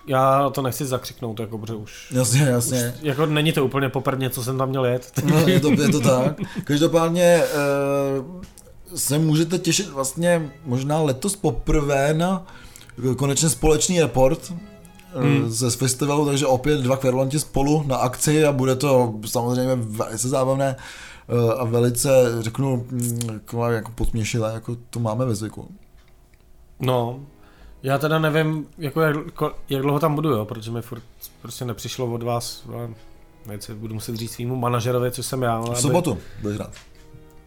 já to nechci zakřiknout, jako protože už... Jasně, jasně. Už, jako není to úplně poprvé, co jsem tam měl jet. No, je, to, je to tak. Každopádně uh, se můžete těšit vlastně možná letos poprvé na konečně společný report hmm. ze festivalu, takže opět dva kverulanti spolu na akci a bude to samozřejmě velice zábavné a velice, řeknu, mm, jako podsměšilé, jako to máme ve zvyku. No, já teda nevím, jako jak, jak dlouho tam budu, jo, protože mi furt prostě nepřišlo od vás, ale nejce, budu muset říct svýmu manažerovi, co jsem já. V sobotu, budeš rád.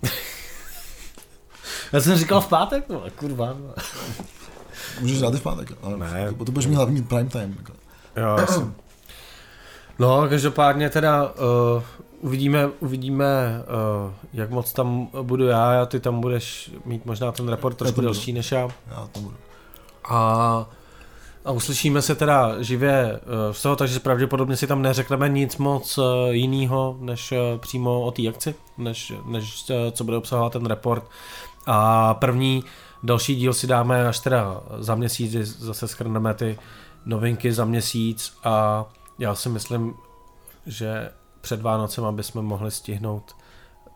<laughs> já jsem říkal v pátek, no, kurva. No. <laughs> Můžeš rád v pátek, ale ne. to, to budeš mít hlavní prime time. Jako. Jo, jasný. No, každopádně teda uh, uvidíme, uvidíme uh, jak moc tam budu já a ty tam budeš mít možná ten report trošku delší než já. Já tam budu. A, a uslyšíme se teda živě uh, z toho, takže pravděpodobně si tam neřekneme nic moc uh, jiného, než uh, přímo o té akci, než, než uh, co bude obsahovat ten report. A první, další díl si dáme až teda za měsíc, zase skrneme ty novinky za měsíc a já si myslím, že před Vánocem, aby jsme mohli stihnout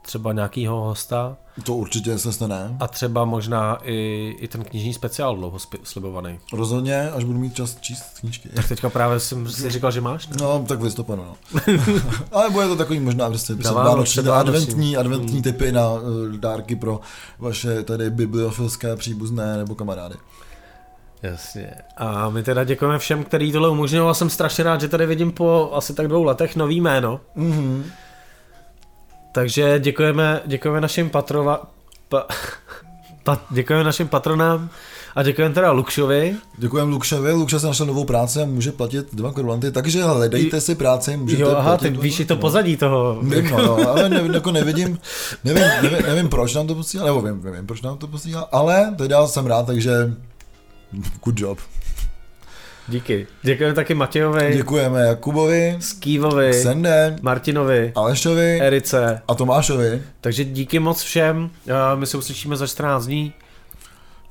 třeba nějakýho hosta. To určitě se stane. A třeba možná i, i ten knižní speciál dlouho slibovaný. Rozhodně, až budu mít čas číst knížky. Tak teďka právě jsem si říkal, že máš? Ne? No, tak v listopadu, no. <laughs> Ale bude to takový možná prostě vánoční, adventní, adventní hmm. typy na uh, dárky pro vaše tady bibliofilské příbuzné nebo kamarády. Jasně. A my teda děkujeme všem, který tohle umožňoval. Jsem strašně rád, že tady vidím po asi tak dvou letech nový jméno. Mm-hmm. Takže děkujeme, děkujeme našim patrova, pa, <laughs> pa, děkujeme našim patronám a děkujeme teda Lukšovi. Děkujeme Lukšovi, Lukša se našel novou práci a může platit dva korulanty, takže hledejte si práci, můžete Jo, aha, ty víš i to pozadí toho. Vím, no, no ale ne, jako nevidím, nevím, nevím, nevím, proč nám to posílá, nebo vím, vím, proč nám to posílá, ale teda jsem rád, takže good job. Díky. Děkujeme taky Matějovi. Děkujeme Jakubovi. Skývovi. Sende. Martinovi. Alešovi. Erice. A Tomášovi. Takže díky moc všem. My se uslyšíme za 14 dní.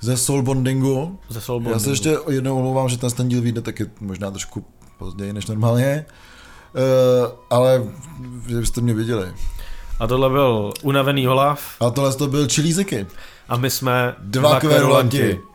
Ze Soul Bondingu. Ze Soul Bondingu. Já se ještě jednou omlouvám, že ten, ten díl vyjde taky možná trošku později než normálně. Uh, ale že byste mě viděli. A tohle byl unavený Olaf. A tohle to byl Čilíziky. A my jsme dva, dva kverulanti. kverulanti.